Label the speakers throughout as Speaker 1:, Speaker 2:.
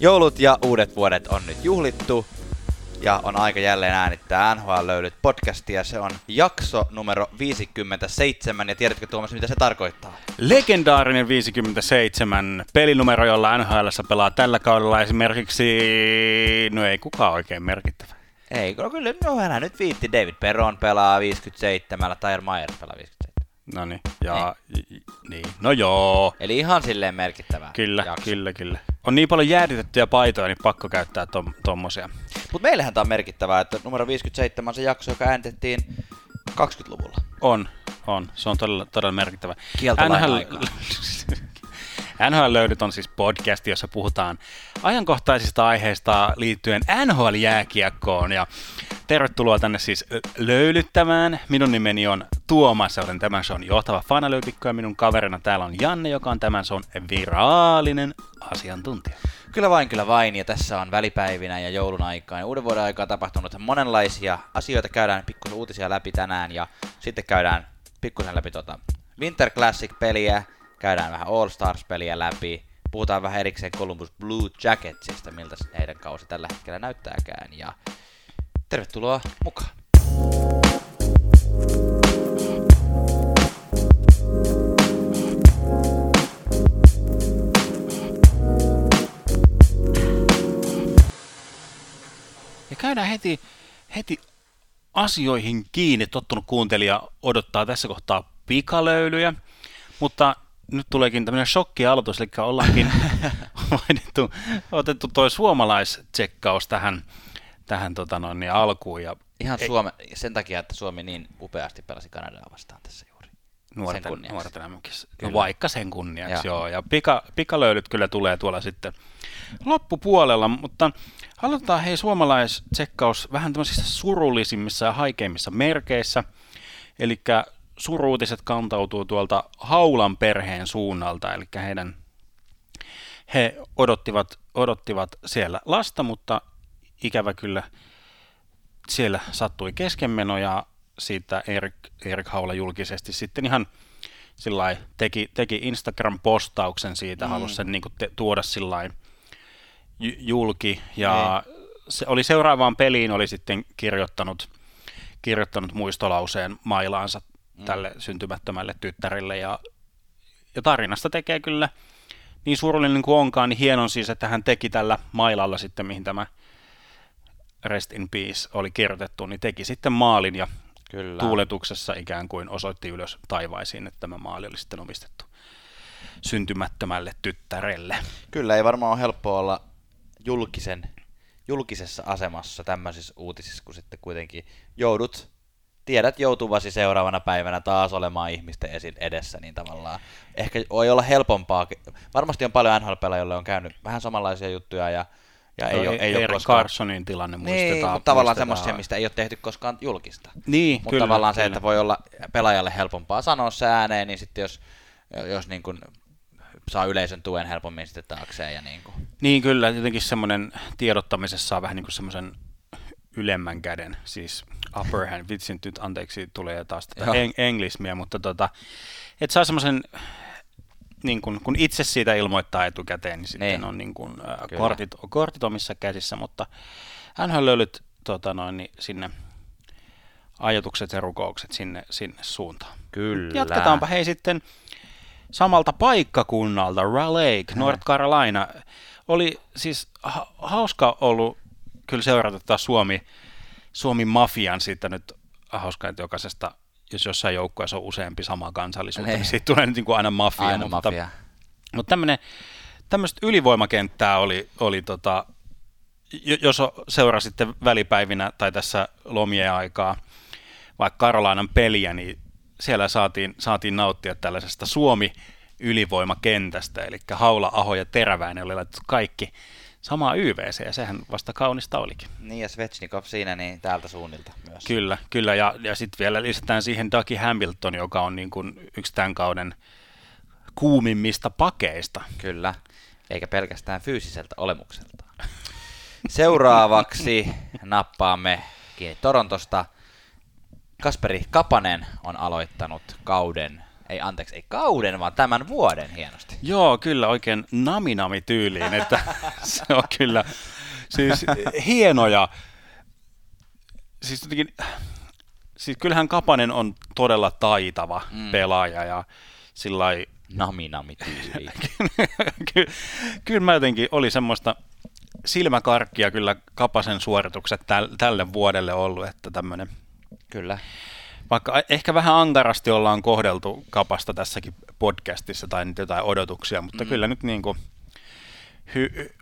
Speaker 1: Joulut ja uudet vuodet on nyt juhlittu ja on aika jälleen äänittää NHL-löylyt podcastia. Se on jakso numero 57 ja tiedätkö Tuomas mitä se tarkoittaa?
Speaker 2: Legendaarinen 57 pelinumero, jolla NHL pelaa tällä kaudella esimerkiksi, no ei kukaan oikein merkittävä.
Speaker 1: Ei, no kyllä, no hän nyt viitti. David Perron pelaa 57, Tyler Meyer pelaa 57.
Speaker 2: No niin, ja niin. niin. No joo.
Speaker 1: Eli ihan silleen merkittävää.
Speaker 2: Kyllä, jakso. kyllä, kyllä. On niin paljon jäädytettyjä paitoja, niin pakko käyttää tom, tommosia.
Speaker 1: Mutta meillähän tämä on merkittävää, että numero 57 on se jakso, joka ääntettiin 20-luvulla.
Speaker 2: On, on. Se on todella, todella merkittävä.
Speaker 1: Kieltolain NHL...
Speaker 2: NHL-löydyt on siis podcast, jossa puhutaan ajankohtaisista aiheista liittyen NHL-jääkiekkoon. Ja tervetuloa tänne siis löylyttämään. Minun nimeni on Tuomas ja olen tämän shown johtava fanalyytikko ja minun kaverina täällä on Janne, joka on tämän shown viraalinen asiantuntija.
Speaker 1: Kyllä vain, kyllä vain. Ja tässä on välipäivinä ja joulun aikaan ja uuden vuoden aikaa tapahtunut monenlaisia asioita. Käydään pikkusen uutisia läpi tänään ja sitten käydään pikkusen läpi tota Winter Classic-peliä, käydään vähän All Stars-peliä läpi, puhutaan vähän erikseen Columbus Blue Jacketsista, miltä heidän kausi tällä hetkellä näyttääkään. Ja tervetuloa mukaan!
Speaker 2: Ja käydään heti, heti asioihin kiinni. Tottunut kuuntelija odottaa tässä kohtaa pikalöylyjä, mutta nyt tuleekin tämmöinen shokkialoitus, eli ollaankin mainittu, otettu toi suomalaistsekkaus tähän, tähän tota noin, niin alkuun. Ja
Speaker 1: Ihan Suome, sen takia, että Suomi niin upeasti pelasi Kanadaa vastaan tässä juuri.
Speaker 2: Nuorten, sen nuorten no vaikka sen kunniaksi, ja. joo. Ja pika, pikalöylyt kyllä tulee tuolla sitten loppupuolella, mutta aloitetaan hei suomalaistsekkaus vähän tämmöisissä surullisimmissa ja haikeimmissa merkeissä. Eli suruutiset kantautuu tuolta Haulan perheen suunnalta, eli heidän, he odottivat, odottivat siellä lasta, mutta ikävä kyllä siellä sattui keskenmeno ja siitä Erik, Erik Haula julkisesti sitten ihan sillai, teki, teki Instagram-postauksen siitä, mm. halusi sen niin kuin te, tuoda sillai, julki ja niin. se oli seuraavaan peliin oli sitten kirjoittanut, kirjoittanut muistolauseen mailaansa mm. tälle syntymättömälle tyttärille ja, ja tarinasta tekee kyllä niin surullinen kuin onkaan, niin hienon siis, että hän teki tällä mailalla sitten, mihin tämä Rest in Peace oli kirjoitettu, niin teki sitten maalin ja Kyllä. tuuletuksessa ikään kuin osoitti ylös taivaisiin, että tämä maali oli sitten omistettu syntymättömälle tyttärelle.
Speaker 1: Kyllä, ei varmaan ole helppoa olla julkisen, julkisessa asemassa tämmöisissä uutisissa, kun sitten kuitenkin joudut tiedät joutuvasi seuraavana päivänä taas olemaan ihmisten edessä, niin tavallaan ehkä voi olla helpompaa. Varmasti on paljon nhl joille on käynyt vähän samanlaisia juttuja ja, ja ei, no,
Speaker 2: ole, ei ole koskaan... Carsonin tilanne
Speaker 1: niin,
Speaker 2: muistetaan.
Speaker 1: Niin, mutta tavallaan semmoisia, mistä ei ole tehty koskaan julkista.
Speaker 2: Niin,
Speaker 1: mutta
Speaker 2: kyllä,
Speaker 1: tavallaan
Speaker 2: kyllä.
Speaker 1: se, että voi olla pelaajalle helpompaa sanoa se ääneen, niin sitten jos, jos niin kuin saa yleisön tuen helpommin sitten taakseen. Ja niin, kuin.
Speaker 2: niin kyllä, jotenkin semmoinen tiedottamisessa saa vähän niin kuin semmoisen ylemmän käden, siis upper hand, vitsin nyt anteeksi tulee taas tätä en, englismiä, mutta tota, että saa semmoisen, niin kun, kun itse siitä ilmoittaa etukäteen, niin sitten niin. on niin kun, ä, kortit, kortit omissa käsissä, mutta hän löylyt tota noin, niin sinne ajatukset ja rukoukset sinne, sinne suuntaan.
Speaker 1: Kyllä.
Speaker 2: Jatketaanpa hei sitten samalta paikkakunnalta, Raleigh, North Carolina. Oli siis ha- hauska ollut kyllä seurata taas Suomi, Suomi mafian siitä nyt hauska, että jokaisesta, jos jossain joukkueessa on useampi sama kansallisuutta, niin siitä tulee nyt niin kuin aina mafia.
Speaker 1: Aina
Speaker 2: mutta,
Speaker 1: mafia.
Speaker 2: mutta tämmöinen, tämmöistä ylivoimakenttää oli, oli tota, jos seurasitte välipäivinä tai tässä lomien aikaa vaikka Karolainan peliä, niin siellä saatiin, saatiin nauttia tällaisesta Suomi ylivoimakentästä, eli Haula, Aho ja Teräväinen oli laitettu kaikki sama YVC, ja sehän vasta kaunista olikin.
Speaker 1: Niin, ja Svechnikov siinä niin täältä suunnilta myös.
Speaker 2: Kyllä, kyllä ja, ja sitten vielä lisätään siihen Dougie Hamilton, joka on niin kuin yksi tämän kauden kuumimmista pakeista.
Speaker 1: Kyllä, eikä pelkästään fyysiseltä olemukselta. Seuraavaksi nappaamme kiinni Torontosta. Kasperi Kapanen on aloittanut kauden ei anteeksi, ei kauden, vaan tämän vuoden hienosti.
Speaker 2: Joo, kyllä oikein naminami tyyliin, että se on kyllä siis hienoja. Siis jotenkin, siis kyllähän Kapanen on todella taitava mm. pelaaja ja sillä
Speaker 1: Naminami tyyliin.
Speaker 2: Ky- kyllä mä jotenkin oli semmoista silmäkarkkia kyllä Kapasen suoritukset täl- tälle vuodelle ollut, että tämmöinen.
Speaker 1: Kyllä.
Speaker 2: Vaikka ehkä vähän ankarasti ollaan kohdeltu Kapasta tässäkin podcastissa tai nyt jotain odotuksia, mutta mm. kyllä nyt niin kuin hy-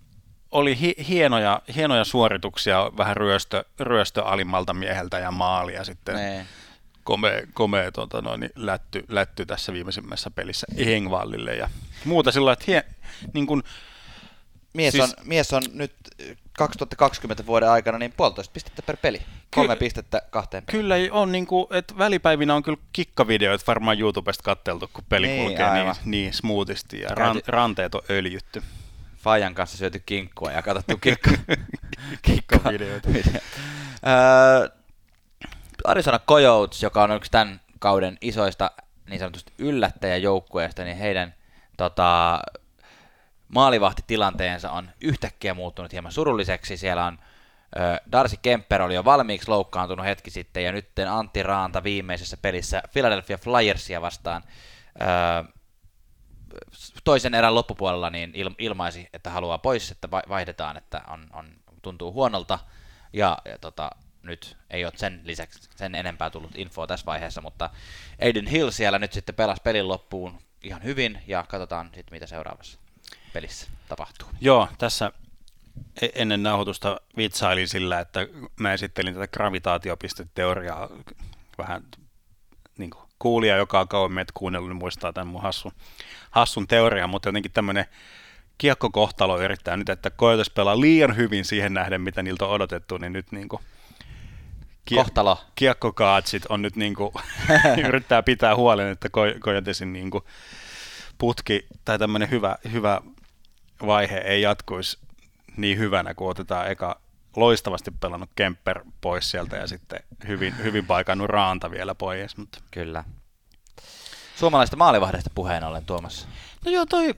Speaker 2: oli hi- hienoja, hienoja suorituksia vähän ryöstö, ryöstö alimmalta mieheltä ja maalia sitten. Nee komea, komea tuota, noin, lätty, lätty, tässä viimeisimmässä pelissä Engvallille ja muuta sillä että hie, niin kuin,
Speaker 1: mies, siis, on, mies on nyt 2020 vuoden aikana niin puolitoista pistettä per peli. Kolme ky- pistettä kahteen peliin.
Speaker 2: Kyllä on, niin kuin, että välipäivinä on kyllä kikkavideoita varmaan YouTubesta katteltu, kun peli niin, kulkee niin, niin smoothisti ja ran, ranteet on öljytty.
Speaker 1: Fajan kanssa syöty kinkkua ja katsottu kikka,
Speaker 2: kikkavideoita.
Speaker 1: Arizona Coyotes, joka on yksi tämän kauden isoista niin sanotusti yllättäjäjoukkueista, niin heidän tota, maalivahtitilanteensa on yhtäkkiä muuttunut hieman surulliseksi. Siellä on Darcy Kemper oli jo valmiiksi loukkaantunut hetki sitten, ja nyt Antti Raanta viimeisessä pelissä Philadelphia Flyersia vastaan toisen erän loppupuolella niin ilmaisi, että haluaa pois, että vaihdetaan, että on, on, tuntuu huonolta, ja, ja tota, nyt ei ole sen lisäksi sen enempää tullut infoa tässä vaiheessa, mutta Aiden Hill siellä nyt sitten pelasi pelin loppuun ihan hyvin ja katsotaan sitten mitä seuraavassa pelissä tapahtuu.
Speaker 2: Joo, tässä e- ennen nauhoitusta vitsailin sillä, että mä esittelin tätä gravitaatiopisteteoriaa vähän niin kuin kuulija, joka on kauan meitä kuunnellut, niin muistaa tämän mun hassun, hassun teorian, mutta jotenkin tämmöinen kiekkokohtalo yrittää nyt, että koetus pelaa liian hyvin siihen nähden, mitä niiltä on odotettu, niin nyt niin kuin
Speaker 1: Kohtalo.
Speaker 2: Kiekkokaatsit on nyt niinku, yrittää pitää huolen, että Kojotesin niinku putki tai tämmöinen hyvä, hyvä vaihe ei jatkuisi niin hyvänä, kun otetaan eka loistavasti pelannut Kemper pois sieltä ja sitten hyvin, hyvin paikannut Raanta vielä pois. Mutta.
Speaker 1: Kyllä. Suomalaista maalivahdesta puheen ollen Tuomas.
Speaker 2: No joo, toi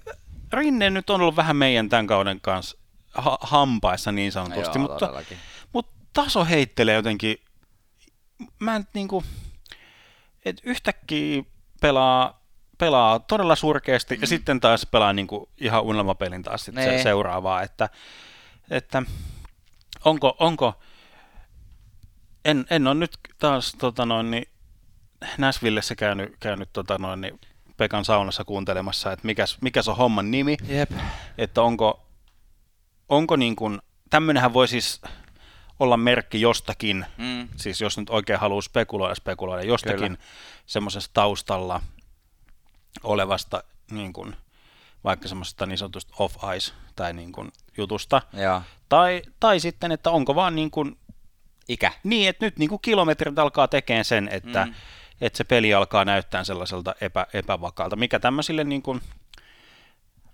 Speaker 2: Rinne nyt on ollut vähän meidän tämän kauden kanssa ha- hampaissa niin sanotusti, no joo, mutta, mutta taso heittelee jotenkin mä en niinku, että yhtäkkiä pelaa, pelaa todella surkeasti mm. ja sitten taas pelaa niinku ihan unelmapelin taas sit se seuraavaa, että, että onko, onko en, en ole nyt taas tota noin, niin Näsvillessä käynyt, käynyt tota noin, niin Pekan saunassa kuuntelemassa, että mikäs, mikäs on homman nimi,
Speaker 1: Jep.
Speaker 2: että onko, onko niin kuin, tämmöinenhän voi siis olla merkki jostakin, mm. siis jos nyt oikein haluaa spekuloida, spekuloida jostakin semmoisesta taustalla olevasta niin kuin, vaikka semmoisesta niin sanotusta off-ice tai niin kuin, jutusta.
Speaker 1: Ja.
Speaker 2: Tai, tai sitten, että onko vaan niin kuin,
Speaker 1: Ikä.
Speaker 2: Niin, että nyt niin kuin kilometrit alkaa tekemään sen, että, mm. että se peli alkaa näyttää sellaiselta epä, epävakaalta, mikä tämmöisille niin kuin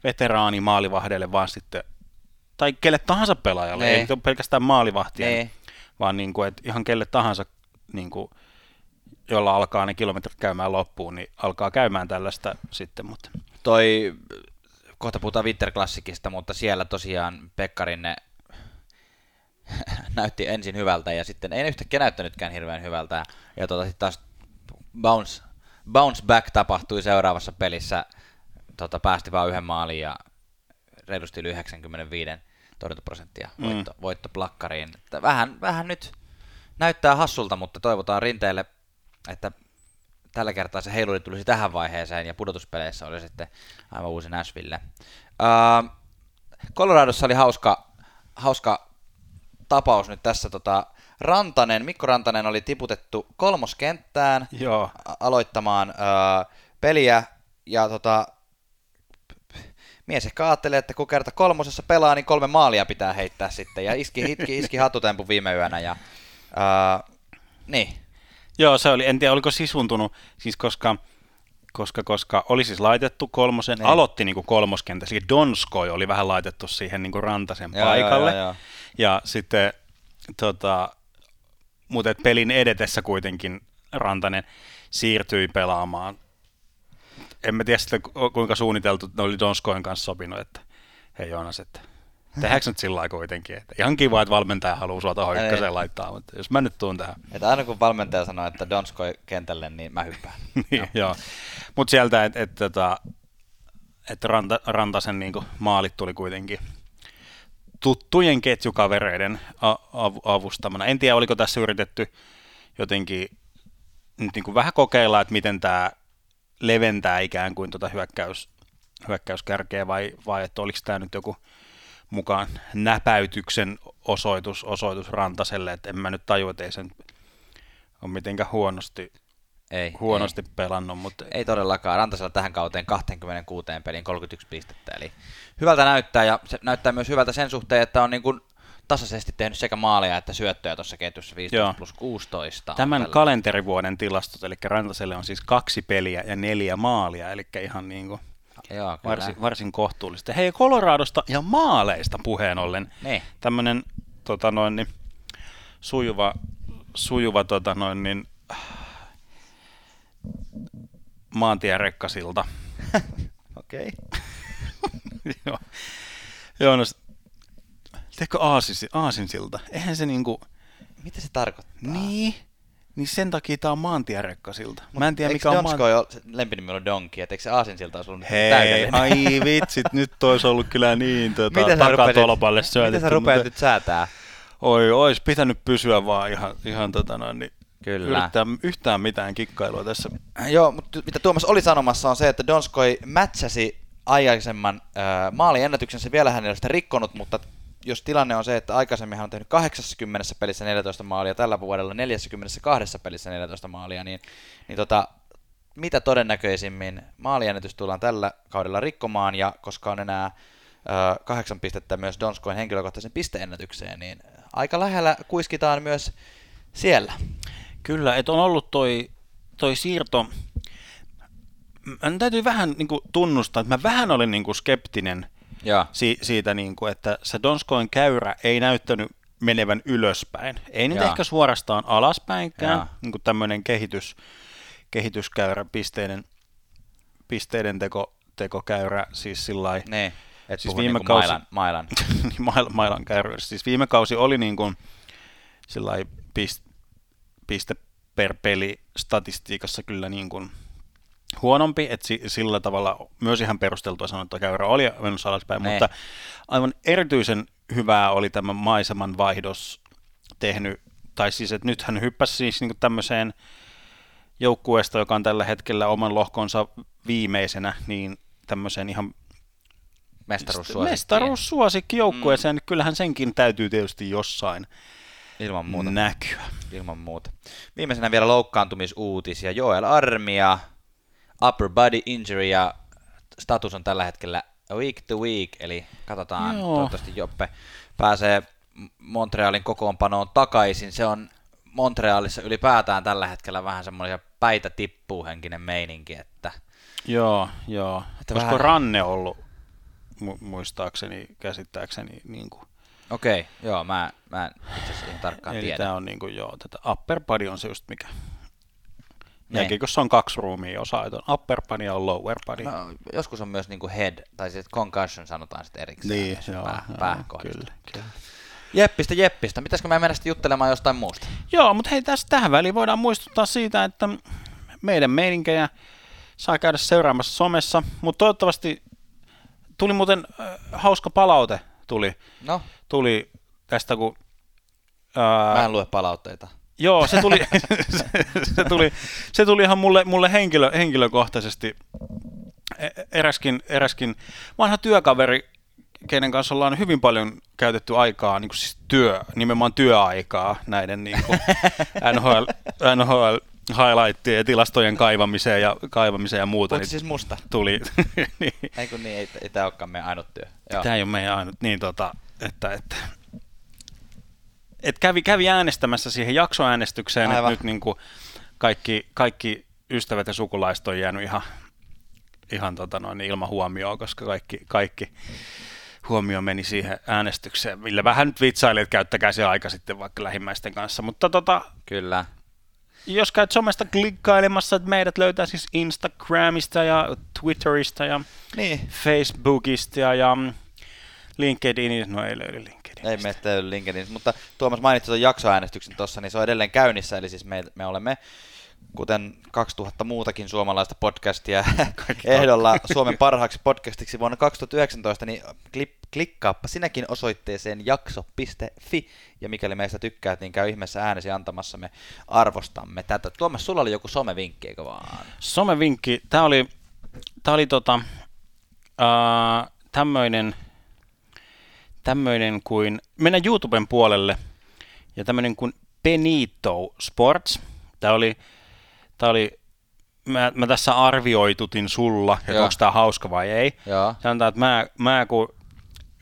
Speaker 2: veteraanimaalivahdeille vaan sitten tai kelle tahansa pelaajalle, ei, ei ole pelkästään maalivahtia, ei. vaan niin kuin, että ihan kelle tahansa, niin kuin, jolla alkaa ne kilometrit käymään loppuun, niin alkaa käymään tällaista sitten. Mutta.
Speaker 1: Toi, kohta puhutaan Winterklassikista, mutta siellä tosiaan Pekkarinne näytti ensin hyvältä ja sitten ei yhtäkkiä näyttänytkään hirveän hyvältä. Ja tota, sitten taas bounce, bounce back tapahtui seuraavassa pelissä. Tota, päästi vain yhden maalin ja reilusti yli 95 torjuntaprosenttia mm. voitto, voittoplakkariin. Vähän, vähän nyt näyttää hassulta, mutta toivotaan rinteelle, että tällä kertaa se heiluri tulisi tähän vaiheeseen ja pudotuspeleissä oli sitten aivan uusi Nashville. Uh, Coloradossa oli hauska, hauska tapaus nyt tässä. Tota, Rantanen, Mikko Rantanen oli tiputettu kolmoskenttään
Speaker 2: Joo.
Speaker 1: aloittamaan uh, peliä ja tota, mies ehkä ajattelee, että kun kerta kolmosessa pelaa, niin kolme maalia pitää heittää sitten. Ja iski, iski, iski hatutempu viime yönä. Ja, uh, niin.
Speaker 2: Joo, se oli, en tiedä oliko sisuntunut, siis koska, koska, koska oli siis laitettu kolmosen, niin. aloitti niin kuin kolmoskentä, eli Donskoi oli vähän laitettu siihen niin kuin Rantasen joo, paikalle. Joo, joo, joo. Ja sitten tota, mutta pelin edetessä kuitenkin Rantanen siirtyi pelaamaan en mä tiedä sitä, kuinka suunniteltu ne oli Donskoin kanssa sopinut, että hei Joonas, että tehdäänkö nyt sillä lailla kuitenkin, että ihan kiva, että valmentaja haluaa suota hoikkaseen laittaa, mutta jos mä nyt tuun tähän.
Speaker 1: Että aina kun valmentaja sanoo, että Donskoi kentälle, niin mä hyppään.
Speaker 2: niin, joo. Mutta sieltä, että et, tota, et Ranta, Rantasen niinku maalit tuli kuitenkin tuttujen ketjukavereiden avustamana. En tiedä, oliko tässä yritetty jotenkin nyt niin kuin vähän kokeilla, että miten tämä leventää ikään kuin tuota hyökkäys, hyökkäyskärkeä vai, vai että oliko tämä nyt joku mukaan näpäytyksen osoitus, osoitus Rantaselle, että en mä nyt tajua, että ei sen ole mitenkään huonosti, ei, huonosti ei. pelannut. Mutta...
Speaker 1: Ei todellakaan. Rantasella tähän kauteen 26 peliin 31 pistettä, eli hyvältä näyttää, ja se näyttää myös hyvältä sen suhteen, että on niin kuin tasaisesti tehnyt sekä maaleja että syöttöjä tuossa ketjussa 15 Joo. plus 16.
Speaker 2: Tämän tällä. kalenterivuoden tilastot, eli Rantaselle on siis kaksi peliä ja neljä maalia, eli ihan niin kuin Joo, varsin, varsin kohtuullista. Hei, Coloradosta ja maaleista puheen ollen.
Speaker 1: Niin.
Speaker 2: Tämmöinen tota noin, niin, sujuva, sujuva tota noin, niin, maantierekkasilta.
Speaker 1: Okei.
Speaker 2: Joo. Joo, no, Teekö aasis, aasinsilta? Eihän se niinku...
Speaker 1: Mitä se tarkoittaa?
Speaker 2: Niin. Niin sen takia tää on maantierekkasilta. Mä en tiedä
Speaker 1: mikä
Speaker 2: on
Speaker 1: Donsko maanti... lempinimi on Donki, et eikö se aasinsilta olisi ollut
Speaker 2: Hei, täydellinen? ai vitsit, nyt olisi ollut kyllä niin tota, takatolpalle syötetty.
Speaker 1: Mitä sä rupeat mutta... nyt säätää?
Speaker 2: Oi, ois pitänyt pysyä vaan ihan, ihan tota noin, niin Kyllä. Yrittää yhtään mitään kikkailua tässä.
Speaker 1: Joo, mutta mitä Tuomas oli sanomassa on se, että Donskoi mätsäsi aikaisemman äh, maaliennätyksensä vielä hänellä sitä rikkonut, mutta jos tilanne on se, että aikaisemmin hän on tehnyt 80 pelissä 14 maalia, tällä vuodella 42 pelissä 14 maalia, niin, niin tota, mitä todennäköisimmin maaliennätys tullaan tällä kaudella rikkomaan, ja koska on enää ö, kahdeksan pistettä myös Donskoin henkilökohtaisen pisteennätykseen, niin aika lähellä kuiskitaan myös siellä.
Speaker 2: Kyllä, että on ollut toi, toi siirto, mä täytyy vähän niin kuin, tunnustaa, että mä vähän olin niin kuin, skeptinen si- siitä, niin kuin, että se Donskoin käyrä ei näyttänyt menevän ylöspäin. Ei nyt ja. ehkä suorastaan alaspäinkään, niin kuin tämmöinen kehitys, kehityskäyrä, pisteiden, pisteiden teko, tekokäyrä, siis sillä
Speaker 1: niin, et siis viime niin kausi, mailan, mailan.
Speaker 2: Niin, mailan, mailan käyrä. Siis viime kausi oli niin kuin sillä pist, piste per peli statistiikassa kyllä niin kuin huonompi, että sillä tavalla myös ihan perusteltua sanoa, että käyrä oli menossa alaspäin, ne. mutta aivan erityisen hyvää oli tämä maiseman vaihdos tehnyt, tai siis, että nyt hän hyppäsi siis niin tämmöiseen joukkueesta, joka on tällä hetkellä oman lohkonsa viimeisenä, niin tämmöiseen ihan
Speaker 1: mestaruussuosikki,
Speaker 2: mestaruussuosikki joukkueeseen, mm. kyllähän senkin täytyy tietysti jossain
Speaker 1: Ilman muuta.
Speaker 2: näkyä.
Speaker 1: Ilman muuta. Viimeisenä vielä loukkaantumisuutisia. Joel Armia upper body injury ja status on tällä hetkellä week to week, eli katsotaan, Joo. toivottavasti Joppe pääsee Montrealin kokoonpanoon takaisin. Se on Montrealissa ylipäätään tällä hetkellä vähän semmoinen päitä tippuu henkinen meininki, että...
Speaker 2: Joo, joo. Että Olisiko vähän... ranne ollut mu- muistaakseni, käsittääkseni niin kuin...
Speaker 1: Okei, okay, joo, mä, mä itse asiassa tarkkaan
Speaker 2: Eli
Speaker 1: tiedä.
Speaker 2: tämä on niin kuin, joo, tätä upper body on se just mikä niin. kun se on kaksi ruumia osa, että on upper body ja on lower body. No,
Speaker 1: joskus on myös niinku head, tai sitten concussion sanotaan sitten erikseen.
Speaker 2: Niin, joo, pää, joo, kyllä, kyllä.
Speaker 1: Jeppistä, jeppistä. Mitäskö me mennä sitten juttelemaan jostain muusta?
Speaker 2: Joo, mutta hei, tässä tähän väliin voidaan muistuttaa siitä, että meidän meininkejä saa käydä seuraamassa somessa, mutta toivottavasti tuli muuten äh, hauska palaute tuli.
Speaker 1: No?
Speaker 2: Tuli tästä, kun...
Speaker 1: Äh, Mä en lue palautteita.
Speaker 2: Joo, se tuli, se, se, tuli, se tuli ihan mulle, mulle henkilö, henkilökohtaisesti. E, eräskin, eräskin vanha työkaveri, kenen kanssa ollaan hyvin paljon käytetty aikaa, niin kuin siis työ, nimenomaan työaikaa näiden niin kuin NHL, NHL highlightien ja tilastojen kaivamiseen ja, kaivamiseen ja muuta.
Speaker 1: Niin siis musta?
Speaker 2: Tuli.
Speaker 1: niin. Ei kun niin, ei, ei tämä olekaan meidän ainut työ.
Speaker 2: Joo. Tämä ei ole meidän ainut, niin tota, että, että et kävi, kävi äänestämässä siihen jaksoäänestykseen, että nyt niin kuin kaikki, kaikki ystävät ja sukulaiset on jäänyt ihan, ihan tota noin, ilman huomioon, koska kaikki, kaikki huomio meni siihen äänestykseen, millä vähän nyt vitsaili, että käyttäkää se aika sitten vaikka lähimmäisten kanssa, mutta tota...
Speaker 1: Kyllä.
Speaker 2: jos käyt somesta klikkailemassa, että meidät löytää siis Instagramista ja Twitterista ja niin. Facebookista ja, ja LinkedIn, no ei löydy LinkedIn.
Speaker 1: Ei meistä löydy LinkedIn, mutta Tuomas mainitsi tuon jaksoäänestyksen tuossa, niin se on edelleen käynnissä, eli siis me, me olemme kuten 2000 muutakin suomalaista podcastia ehdolla Suomen parhaaksi podcastiksi vuonna 2019, niin klik, klikkaappa sinäkin osoitteeseen jakso.fi, ja mikäli meistä tykkäät, niin käy ihmeessä äänesi antamassa, me arvostamme tätä. Tuomas, sulla oli joku somevinkki, eikö vaan?
Speaker 2: Somevinkki, tämä oli, tää oli tota, uh, tämmöinen, tämmöinen kuin, mennä YouTuben puolelle, ja tämmöinen kuin Benito Sports. Tämä oli Tämä oli, mä, mä tässä arvioitutin sulla, että onko tämä hauska vai ei. Sanotaan, että mä, mä kun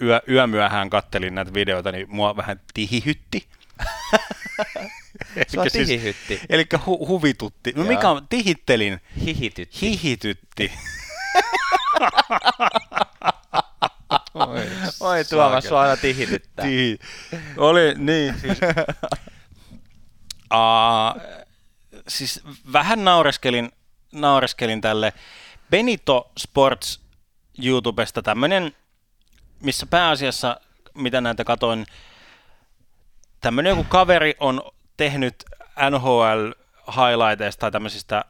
Speaker 2: yö, yömyöhään kattelin näitä videoita, niin mua vähän tihihytti.
Speaker 1: On siis, tihihytti.
Speaker 2: Eli hu, huvitutti. No mikä on, tihittelin.
Speaker 1: Hihitytti.
Speaker 2: Hihitytti.
Speaker 1: Oi, Oi Tuomas, sua aina tihityttää. Tihi.
Speaker 2: Oli, niin, siis. Uh, siis vähän naureskelin, naureskelin tälle Benito Sports YouTubesta tämmönen, missä pääasiassa, mitä näitä katoin, tämmönen joku kaveri on tehnyt NHL highlighteista tai tämmöisistä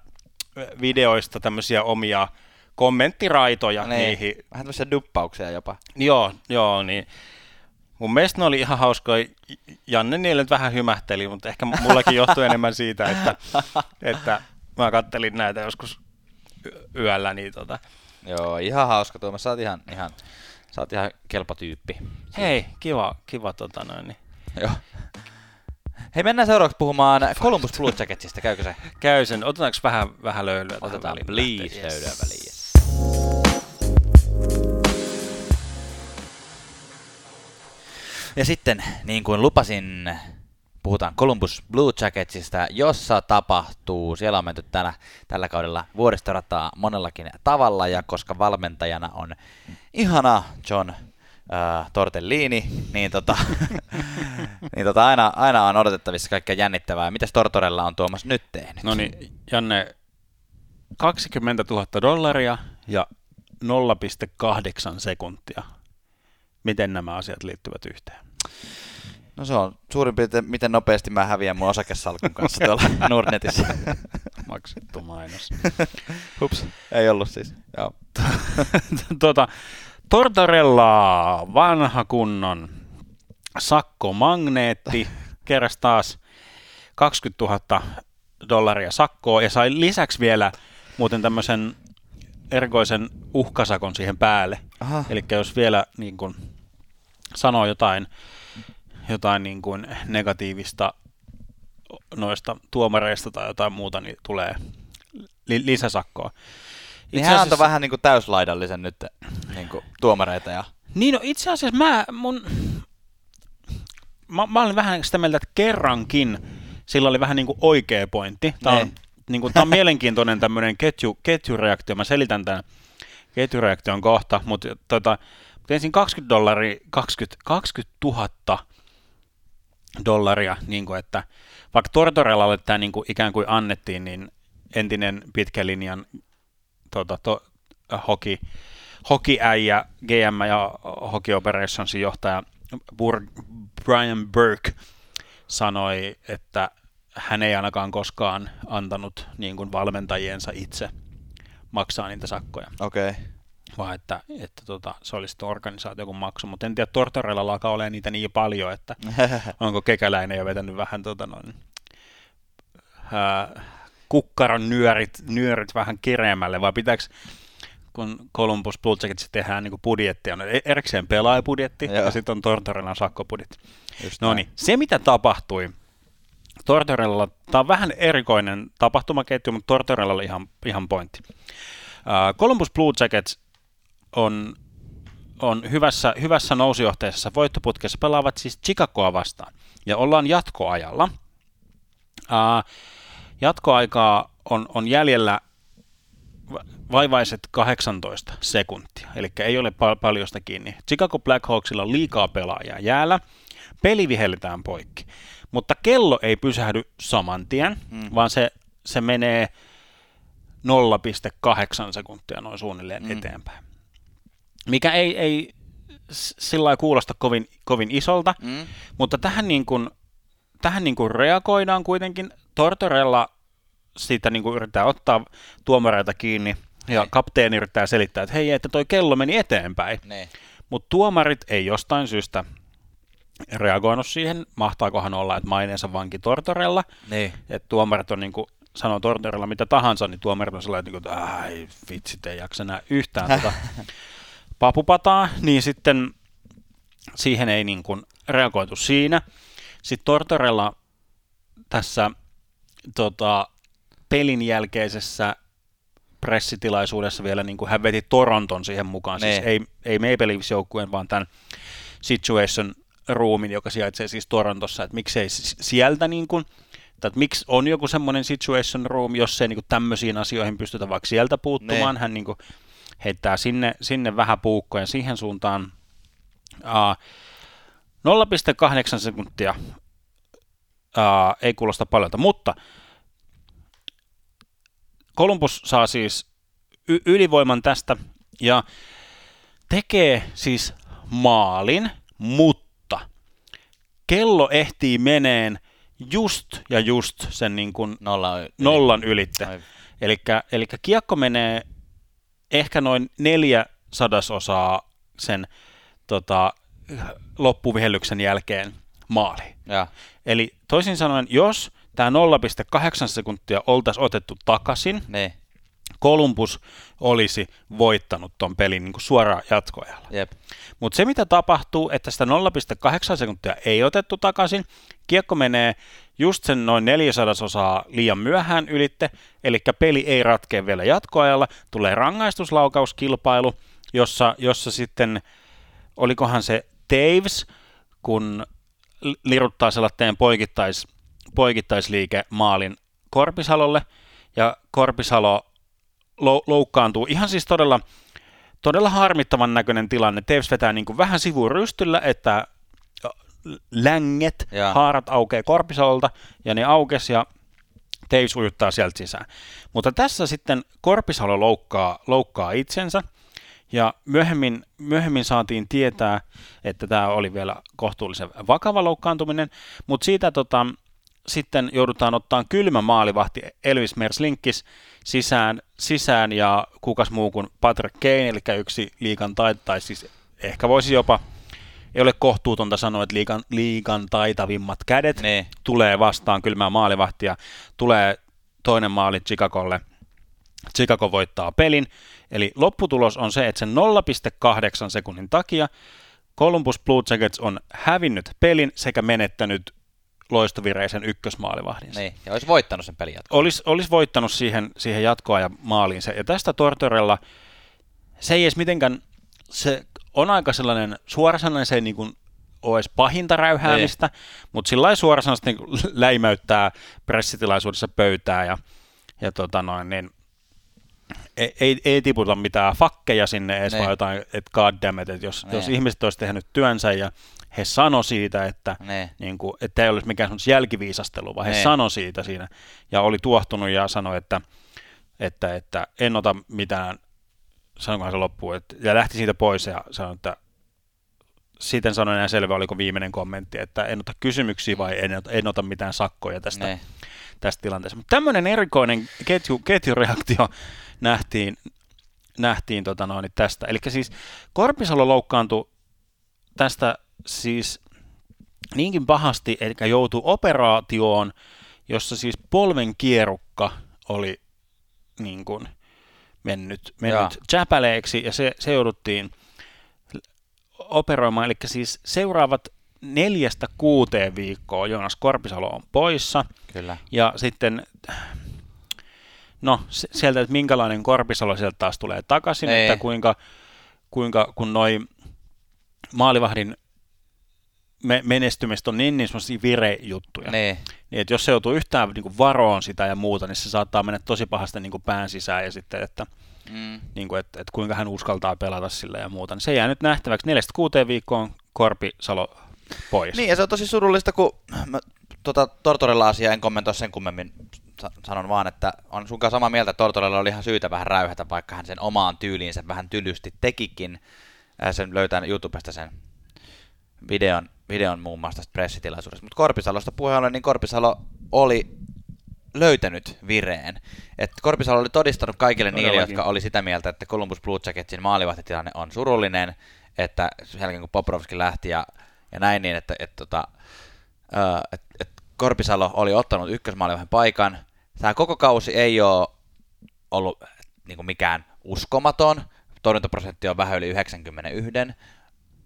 Speaker 2: videoista tämmöisiä omia kommenttiraitoja niin, niihin.
Speaker 1: Vähän tämmöisiä duppauksia jopa.
Speaker 2: Joo, joo, niin Mun mielestä ne oli ihan hauskoja. Janne niille nyt vähän hymähteli, mutta ehkä mullakin johtui enemmän siitä, että, että mä kattelin näitä joskus yöllä. Niin tota.
Speaker 1: Joo, ihan hauska tuo. Sä oot ihan, ihan, sä oot ihan kelpo tyyppi.
Speaker 2: Hei, kiva, kiva tota noin. Niin.
Speaker 1: Joo. Hei, mennään seuraavaksi puhumaan Columbus Blue Jacketsista, käykö se?
Speaker 2: Käy sen. Otetaanko vähän, vähän löylyä
Speaker 1: Otetaan, please, löylyä väliin. Ja sitten, niin kuin lupasin, puhutaan Columbus Blue Jacketsista, jossa tapahtuu, siellä on menty tällä, tällä kaudella vuoristorataa monellakin tavalla, ja koska valmentajana on ihana John äh, Tortellini, niin, tota, niin tota aina, aina on odotettavissa kaikkea jännittävää. Mitäs Tortorella on Tuomas nyt tehnyt?
Speaker 2: No niin, Janne, 20 000 dollaria ja 0,8 sekuntia miten nämä asiat liittyvät yhteen?
Speaker 1: No se on suurin piirtein, miten nopeasti mä häviän mun osakesalkun kanssa tuolla Nordnetissä.
Speaker 2: Maksettu mainos.
Speaker 1: Hups, ei ollut siis. Joo.
Speaker 2: tuota, Tortorella, vanha kunnon sakkomagneetti, keräsi taas 20 000 dollaria sakkoa ja sai lisäksi vielä muuten tämmöisen erikoisen uhkasakon siihen päälle. Eli jos vielä niin kun, sanoo jotain, jotain niin kuin negatiivista noista tuomareista tai jotain muuta, niin tulee li- lisäsakkoa.
Speaker 1: Niin hän antoi vähän niin kuin täyslaidallisen nyt niin kuin tuomareita. Ja...
Speaker 2: Niin no itse asiassa mä, mun, mä, mä olin vähän sitä mieltä, että kerrankin sillä oli vähän niin kuin oikea pointti. Tämä on, niin kuin, tämä on mielenkiintoinen tämmöinen ketju, ketjureaktio. Mä selitän tämän ketjureaktion kohta, mutta tota, mutta ensin 20 dollaria, 20, 20 000 dollaria, niin kuin että vaikka Tortorellalle tämä niin kuin ikään kuin annettiin, niin entinen pitkän linjan tota, to, hoki, hokiäijä, GM ja Hockey Operationsin johtaja Bur- Brian Burke sanoi, että hän ei ainakaan koskaan antanut niin kuin valmentajiensa itse maksaa niitä sakkoja.
Speaker 1: Okei. Okay
Speaker 2: vaan että, että tota, se olisi organisaatio kuin maksu, mutta en tiedä, Tortorella alkaa olemaan niitä niin paljon, että onko kekäläinen jo vetänyt vähän tota noin, ää, kukkaron nyörit, nyörit vähän kireämmälle, vai pitääkö kun Columbus Blue Jackets tehdään niin budjetti, on erikseen pelaajapudjetti Joo. ja sitten on Tortorellan sakkopudjetti. no niin, se mitä tapahtui, Tortorella, tämä on vähän erikoinen tapahtumaketju, mutta Tortorella oli ihan, ihan pointti. Uh, Columbus Blue Jackets on, on hyvässä, hyvässä nousujohteisessa voittoputkessa, pelaavat siis Chicagoa vastaan. Ja ollaan jatkoajalla. Ää, jatkoaikaa on, on jäljellä vaivaiset 18 sekuntia, eli ei ole pal- paljosta kiinni. Chicago Blackhawksilla on liikaa pelaajia jäällä, peli vihelletään poikki. mutta kello ei pysähdy saman tien, mm. vaan se, se menee 0,8 sekuntia noin suunnilleen mm. eteenpäin. Mikä ei, ei sillä kuulosta kovin, kovin isolta, mm. mutta tähän, niin kuin, tähän niin kuin reagoidaan kuitenkin. Tortorella siitä niin kuin yrittää ottaa tuomareita kiinni, ja ne. kapteeni yrittää selittää, että hei, että toi kello meni eteenpäin. Mutta tuomarit ei jostain syystä reagoinut siihen, mahtaakohan olla, että maineensa vanki Tortorella. Että tuomarit on niin kuin, sanoo Tortorella mitä tahansa, niin tuomarit on sellainen, että ai vitsit, ei jaksa enää yhtään tota papupataa, niin sitten siihen ei niin kuin reagoitu siinä. Sitten Tortorella tässä tota, pelin jälkeisessä pressitilaisuudessa vielä niin kuin hän veti Toronton siihen mukaan, ne. siis niin. ei, ei Maple Leafs joukkueen, vaan tämän Situation Roomin, joka sijaitsee siis Torontossa, että miksei sieltä niin kuin, että miksi on joku semmoinen Situation Room, jos ei niin kuin tämmöisiin asioihin pystytä vaikka sieltä puuttumaan, ne. hän niin kuin heittää sinne, sinne vähän puukkoja siihen suuntaan. Uh, 0,8 sekuntia uh, ei kuulosta paljolta, mutta Columbus saa siis y- ylivoiman tästä ja tekee siis maalin, mutta kello ehtii meneen just ja just sen niin kuin
Speaker 1: Nolla,
Speaker 2: nollan ylitte. Eli kiekko menee ehkä noin neljä sadasosaa sen tota, loppuvihellyksen jälkeen maali.
Speaker 1: Ja.
Speaker 2: Eli toisin sanoen, jos tämä 0,8 sekuntia oltaisiin otettu takaisin,
Speaker 1: ne.
Speaker 2: Kolumbus olisi voittanut ton pelin niin kuin suoraan jatkoajalla. Mutta se, mitä tapahtuu, että sitä 0,8 sekuntia ei otettu takaisin, kiekko menee just sen noin 400 osaa liian myöhään ylitte, eli peli ei ratkea vielä jatkoajalla, tulee rangaistuslaukauskilpailu, jossa, jossa sitten, olikohan se Taves, kun liruttaa sellainen poikittais, poikittaisliike maalin Korpisalolle, ja Korpisalo loukkaantuu. Ihan siis todella, todella harmittavan näköinen tilanne. Taves vetää niin kuin vähän sivuun rystyllä, että länget, ja. haarat aukeaa Korpisalolta, ja ne aukes, ja Taves ujuttaa sieltä sisään. Mutta tässä sitten Korpisalo loukkaa, loukkaa itsensä, ja myöhemmin, myöhemmin saatiin tietää, että tämä oli vielä kohtuullisen vakava loukkaantuminen, mutta siitä tota, sitten joudutaan ottaa kylmä maalivahti Elvis Merslinkis sisään, sisään ja kukas muu kuin Patrick Kane, eli yksi liikan tai, tai siis ehkä voisi jopa, ei ole kohtuutonta sanoa, että liikan, liikan taitavimmat kädet ne. tulee vastaan kylmää maalivahtia, tulee toinen maali Chicagolle, Chicago voittaa pelin, eli lopputulos on se, että sen 0,8 sekunnin takia Columbus Blue Jackets on hävinnyt pelin sekä menettänyt loistovireisen ykkösmaalivahdin.
Speaker 1: Niin, ja olisi voittanut sen pelin
Speaker 2: jatkoa. Olisi, olisi voittanut siihen, siihen jatkoa ja maaliin se. Ja tästä Tortorella se ei edes mitenkään, se on aika sellainen suorasanainen, se ei niin kuin olisi pahinta räyhäämistä, niin. mutta sillä lailla suorasanaisesti niin läimäyttää pressitilaisuudessa pöytää ja, ja tota noin, niin ei, ei, ei tiputa mitään fakkeja sinne edes, vaan niin. jotain, että god damn it, että jos, jos niin. ihmiset olisi tehnyt työnsä ja he sano siitä, että, ne. niin kuin, että ei olisi mikään jälkiviisastelu, vaan ne. he sano siitä siinä ja oli tuohtunut ja sanoi, että, että, että en ota mitään, sanokohan se loppuun, että, ja lähti siitä pois ja sanoi, että sitten sanoin enää selvä, oliko viimeinen kommentti, että en ota kysymyksiä vai en, en ota mitään sakkoja tästä, tästä tilanteesta. Mutta tämmöinen erikoinen ketju, ketjureaktio nähtiin, nähtiin tota noin, tästä. Eli siis Korpisalo loukkaantui tästä siis niinkin pahasti, eli joutui operaatioon, jossa siis polven kierukka oli niin kuin mennyt, mennyt jäpäleeksi ja se, se jouduttiin operoimaan, eli siis seuraavat neljästä kuuteen viikkoa Joonas Korpisalo on poissa.
Speaker 1: Kyllä.
Speaker 2: Ja sitten, no sieltä, että minkälainen Korpisalo sieltä taas tulee takaisin, Ei. että kuinka, kuinka kun noin maalivahdin me, menestymistä on niin, niin semmoisia virejuttuja.
Speaker 1: Niin.
Speaker 2: niin. että jos se joutuu yhtään niin kuin varoon sitä ja muuta, niin se saattaa mennä tosi pahasti niin kuin pään sisään ja sitten, että mm. niin kuin, että, että kuinka hän uskaltaa pelata sillä ja muuta. Niin se jää nyt nähtäväksi. Neljästä kuuteen viikkoon Korpi Salo pois.
Speaker 1: Niin, ja se on tosi surullista, kun mä tota Tortorella-asiaa en kommentoi sen kummemmin. Sanon vaan, että on sunkaan samaa mieltä, että Tortorella oli ihan syytä vähän räyhätä, vaikka hän sen omaan tyyliinsä vähän tylysti tekikin. Sen löytää YouTubesta sen videon, videon muun muassa tästä pressitilaisuudesta. Mutta Korpisalosta puheen niin Korpisalo oli löytänyt vireen. Et Korpisalo oli todistanut kaikille Todellakin. niille, jotka oli sitä mieltä, että Columbus Blue Jacketsin maalivahtitilanne on surullinen, että sen jälkeen kun Poprovski lähti ja, ja näin, niin että et, tota, et, et Korpisalo oli ottanut ykkösmaalivahin paikan. Tämä koko kausi ei ole ollut niin kuin mikään uskomaton. Torjuntaprosentti on vähän yli 91,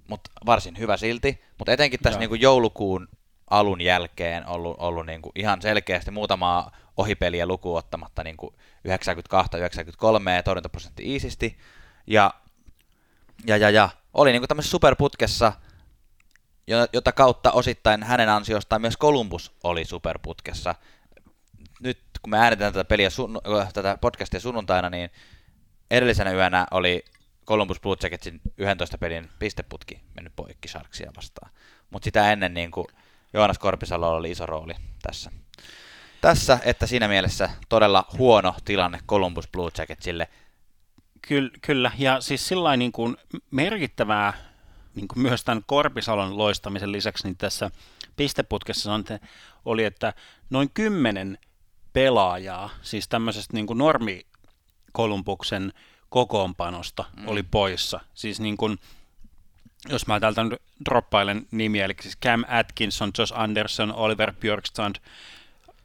Speaker 1: mutta varsin hyvä silti. Mutta etenkin tässä niin kuin joulukuun alun jälkeen ollut, ollut niin kuin ihan selkeästi muutamaa ohipeliä lukuun ottamatta niin 92-93 torjuntaprosentti iisisti. Ja, ja, ja, ja oli niin kuin tämmöisessä superputkessa, jota kautta osittain hänen ansiostaan myös Columbus oli superputkessa. Nyt kun me äänetään tätä, peliä, tätä podcastia sunnuntaina, niin edellisenä yönä oli Columbus Blue Jacketsin 11 pelin pisteputki mennyt poikki Sharksia vastaan. Mutta sitä ennen niin kuin Joonas Korpisalo oli iso rooli tässä. Tässä, että siinä mielessä todella huono tilanne Columbus Blue Jacketsille.
Speaker 2: Kyllä, kyllä. ja siis sillä niin kuin merkittävää niin kuin myös tämän Korpisalon loistamisen lisäksi niin tässä pisteputkessa oli, että noin kymmenen pelaajaa, siis tämmöisestä niin kuin normi Kolumbuksen kokoonpanosta mm. oli poissa. Siis niin kuin, jos mä täältä droppailen nimiä, eli siis Cam Atkinson, Josh Anderson, Oliver Björkstrand,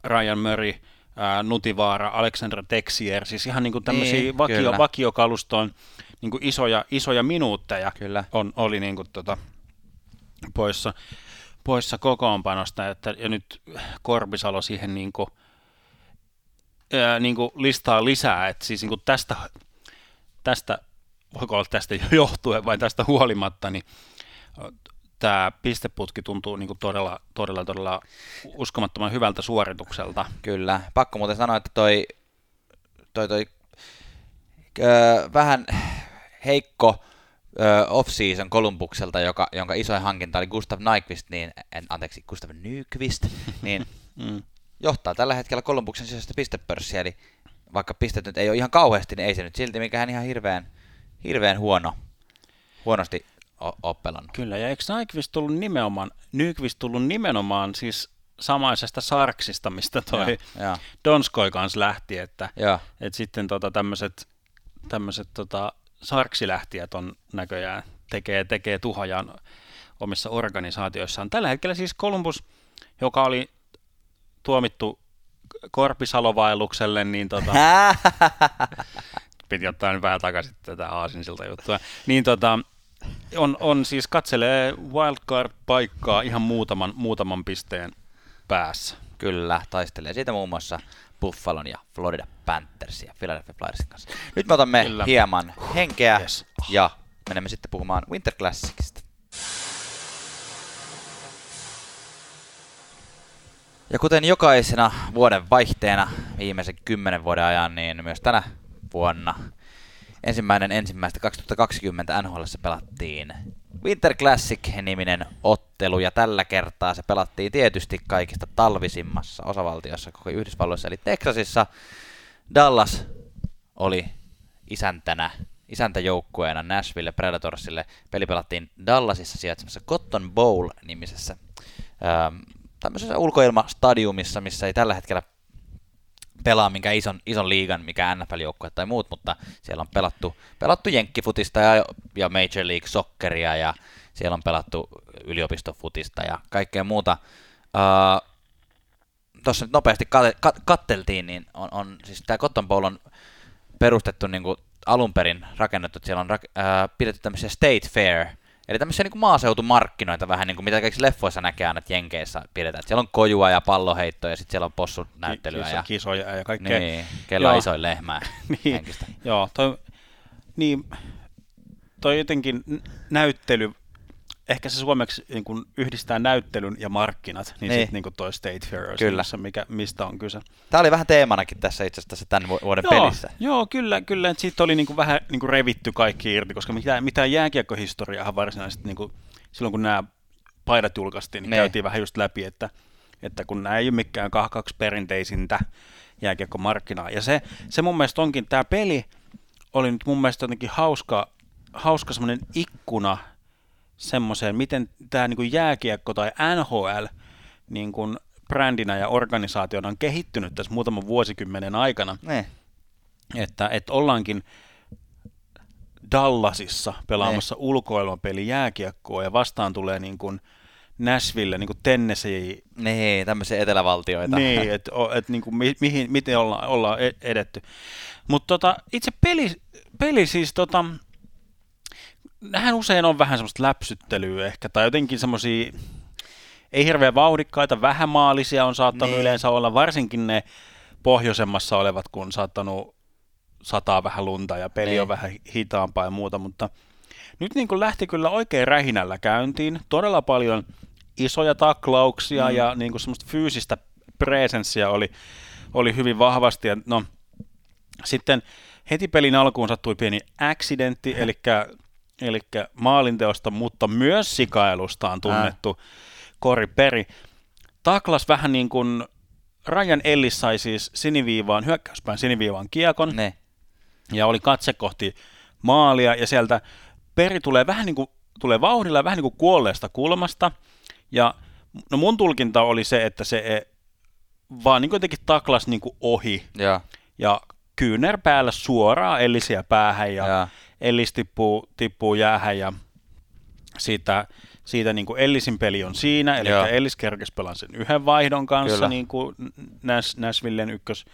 Speaker 2: Ryan Murray, ää, Nutivaara, Alexander Texier, siis ihan niin kuin tämmöisiä niin, vakio, vakiokalustoon niin kuin isoja, isoja minuutteja kyllä. On, oli niin kuin tota, poissa, poissa kokoonpanosta, että, ja nyt Korpisalo siihen niin kuin, ää, niin kuin listaa lisää, että siis niin kuin tästä, tästä voiko olla tästä johtuen vai tästä huolimatta, niin tämä pisteputki tuntuu niin todella, todella, todella uskomattoman hyvältä suoritukselta.
Speaker 1: Kyllä. Pakko muuten sanoa, että toi, toi, toi öö, vähän heikko öö, off-season Kolumbukselta, joka, jonka isoin hankinta oli Gustav Nyqvist, niin, en, anteeksi, Gustav Nyqvist, niin mm. johtaa tällä hetkellä Kolumbuksen sisäistä pistepörssiä, eli vaikka pistet nyt ei ole ihan kauheasti, niin ei se nyt silti mikään ihan hirveän hirveän huono, huonosti oppelan.
Speaker 2: Kyllä, ja eikö Nyqvist tullut nimenomaan, Nyqvist tullut nimenomaan siis samaisesta Sarksista, mistä toi ja, ja. Donskoi kanssa lähti, että, ja. että sitten tota tämmöiset tämmöiset tota, Sarksilähtijät on näköjään tekee, tekee tuhojaan omissa organisaatioissaan. Tällä hetkellä siis Columbus, joka oli tuomittu Korpisalovailukselle, niin tota, piti ottaa nyt vähän takaisin tätä aasinsilta juttua. Niin tota, on, on siis katselee wildcard-paikkaa ihan muutaman, muutaman pisteen päässä.
Speaker 1: Kyllä, taistelee siitä muun muassa Buffalon ja Florida Panthers ja Philadelphia Flyersin kanssa. Nyt me otamme Kyllä. hieman henkeä yes. ja menemme sitten puhumaan Winter Classicista. Ja kuten jokaisena vuoden vaihteena viimeisen kymmenen vuoden ajan, niin myös tänä vuonna. Ensimmäinen ensimmäistä 2020 NHL pelattiin Winter Classic-niminen ottelu, ja tällä kertaa se pelattiin tietysti kaikista talvisimmassa osavaltiossa koko Yhdysvalloissa, eli Texasissa. Dallas oli isäntänä, isäntäjoukkueena Nashville Predatorsille. Peli pelattiin Dallasissa sijaitsevassa Cotton Bowl-nimisessä ähm, tämmöisessä ulkoilmastadiumissa, missä ei tällä hetkellä pelaa minkä ison, ison liigan, mikä NFL-joukkue tai muut, mutta siellä on pelattu, pelattu jenkkifutista ja, ja Major League Socceria ja siellä on pelattu yliopistofutista ja kaikkea muuta. Uh, Tuossa nyt nopeasti kat- katteltiin, niin on, on siis tämä Cotton Bowl on perustettu niin alun perin rakennettu, että siellä on rak- uh, pidetty tämmöisiä state fair Eli tämmöisiä niin kuin maaseutumarkkinoita vähän niin kuin mitä kaikissa leffoissa näkee aina, että Jenkeissä pidetään. Että siellä on kojua ja palloheittoja ja sitten siellä on possunäyttelyä.
Speaker 2: Kiso, ja kisoja ja kaikkea.
Speaker 1: Niin, kello on isoin lehmää niin, henkistä.
Speaker 2: Joo, toi, niin, toi jotenkin näyttely ehkä se suomeksi niin kun yhdistää näyttelyn ja markkinat, niin, niin. sitten niin toi State Fair kyllä. Se, mikä, mistä on kyse.
Speaker 1: Tämä oli vähän teemanakin tässä itse asiassa tämän vuoden
Speaker 2: joo,
Speaker 1: pelissä.
Speaker 2: Joo, kyllä, kyllä. Siitä oli niin kuin vähän niin kuin revitty kaikki irti, koska mitään, mitään jääkiekkohistoriaa varsinaisesti niin kuin, silloin kun nämä paidat julkaistiin, niin ne. käytiin vähän just läpi, että että kun nämä ei ole mikään kaksi perinteisintä jääkiekkomarkkinaa. Ja se, se mun mielestä onkin, tämä peli oli nyt mun mielestä jotenkin hauska, hauska semmoinen ikkuna semmoiseen, miten tämä niin jääkiekko tai NHL niin kuin brändinä ja organisaationa on kehittynyt tässä muutaman vuosikymmenen aikana.
Speaker 1: Ne.
Speaker 2: Että, että ollaankin Dallasissa pelaamassa ne. ulkoilmapeli jääkiekkoa ja vastaan tulee niin kuin Nashville, niin kuin Tennessee.
Speaker 1: Niin, tämmöisiä etelävaltioita.
Speaker 2: Niin, että et, niin kuin, mi, mihin, miten olla, ollaan e-, edetty. Mutta tota, itse peli, peli siis, tota, nähän usein on vähän semmoista läpsyttelyä ehkä, tai jotenkin semmoisia, ei hirveän vauhdikkaita, vähämaalisia on saattanut niin. yleensä olla, varsinkin ne pohjoisemmassa olevat, kun on saattanut sataa vähän lunta ja peli niin. on vähän hitaampaa ja muuta, mutta nyt niin kuin lähti kyllä oikein rähinällä käyntiin, todella paljon isoja taklauksia mm. ja niin kuin semmoista fyysistä presenssiä oli, oli hyvin vahvasti. Ja no, sitten heti pelin alkuun sattui pieni accidentti, eli, eli maalinteosta, mutta myös sikailustaan tunnettu äh. Kori Peri. Taklas vähän niin kuin Rajan Ellis sai siis siniviivaan, hyökkäyspäin siniviivaan kiekon. Ne. Ja oli katse kohti maalia ja sieltä Peri tulee vähän niin kuin, tulee vauhdilla vähän niin kuin kuolleesta kulmasta. Ja no mun tulkinta oli se, että se e, vaan niin kuin jotenkin taklas niin kuin ohi.
Speaker 1: Ja,
Speaker 2: ja kyynär päällä suoraan Ellisiä päähän ja, ja. Ellis tippuu, tippuu jäähän ja siitä, siitä niin kuin Ellisin peli on siinä, eli Joo. Ellis kerkesi pelaan sen yhden vaihdon kanssa, Kyllä. niin kuin Näs, Näsvillen ykkös,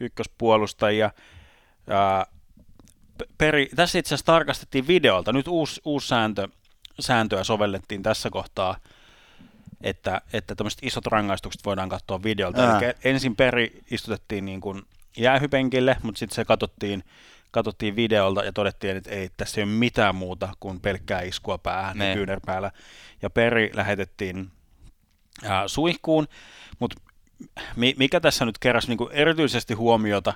Speaker 2: ykköspuolustajia. Ja, peri, tässä itse asiassa tarkastettiin videolta, nyt uusi, uusi sääntö, sääntöä sovellettiin tässä kohtaa, että, että tämmöiset isot rangaistukset voidaan katsoa videolta. Eli ensin peri istutettiin niin kuin jäähypenkille, mutta sitten se katsottiin, katsottiin videolta ja todettiin, että ei, tässä ei ole mitään muuta kuin pelkkää iskua päähän ja kyynärpäällä. Ja peri lähetettiin ää, suihkuun, mutta mikä tässä nyt keräsi niin erityisesti huomiota,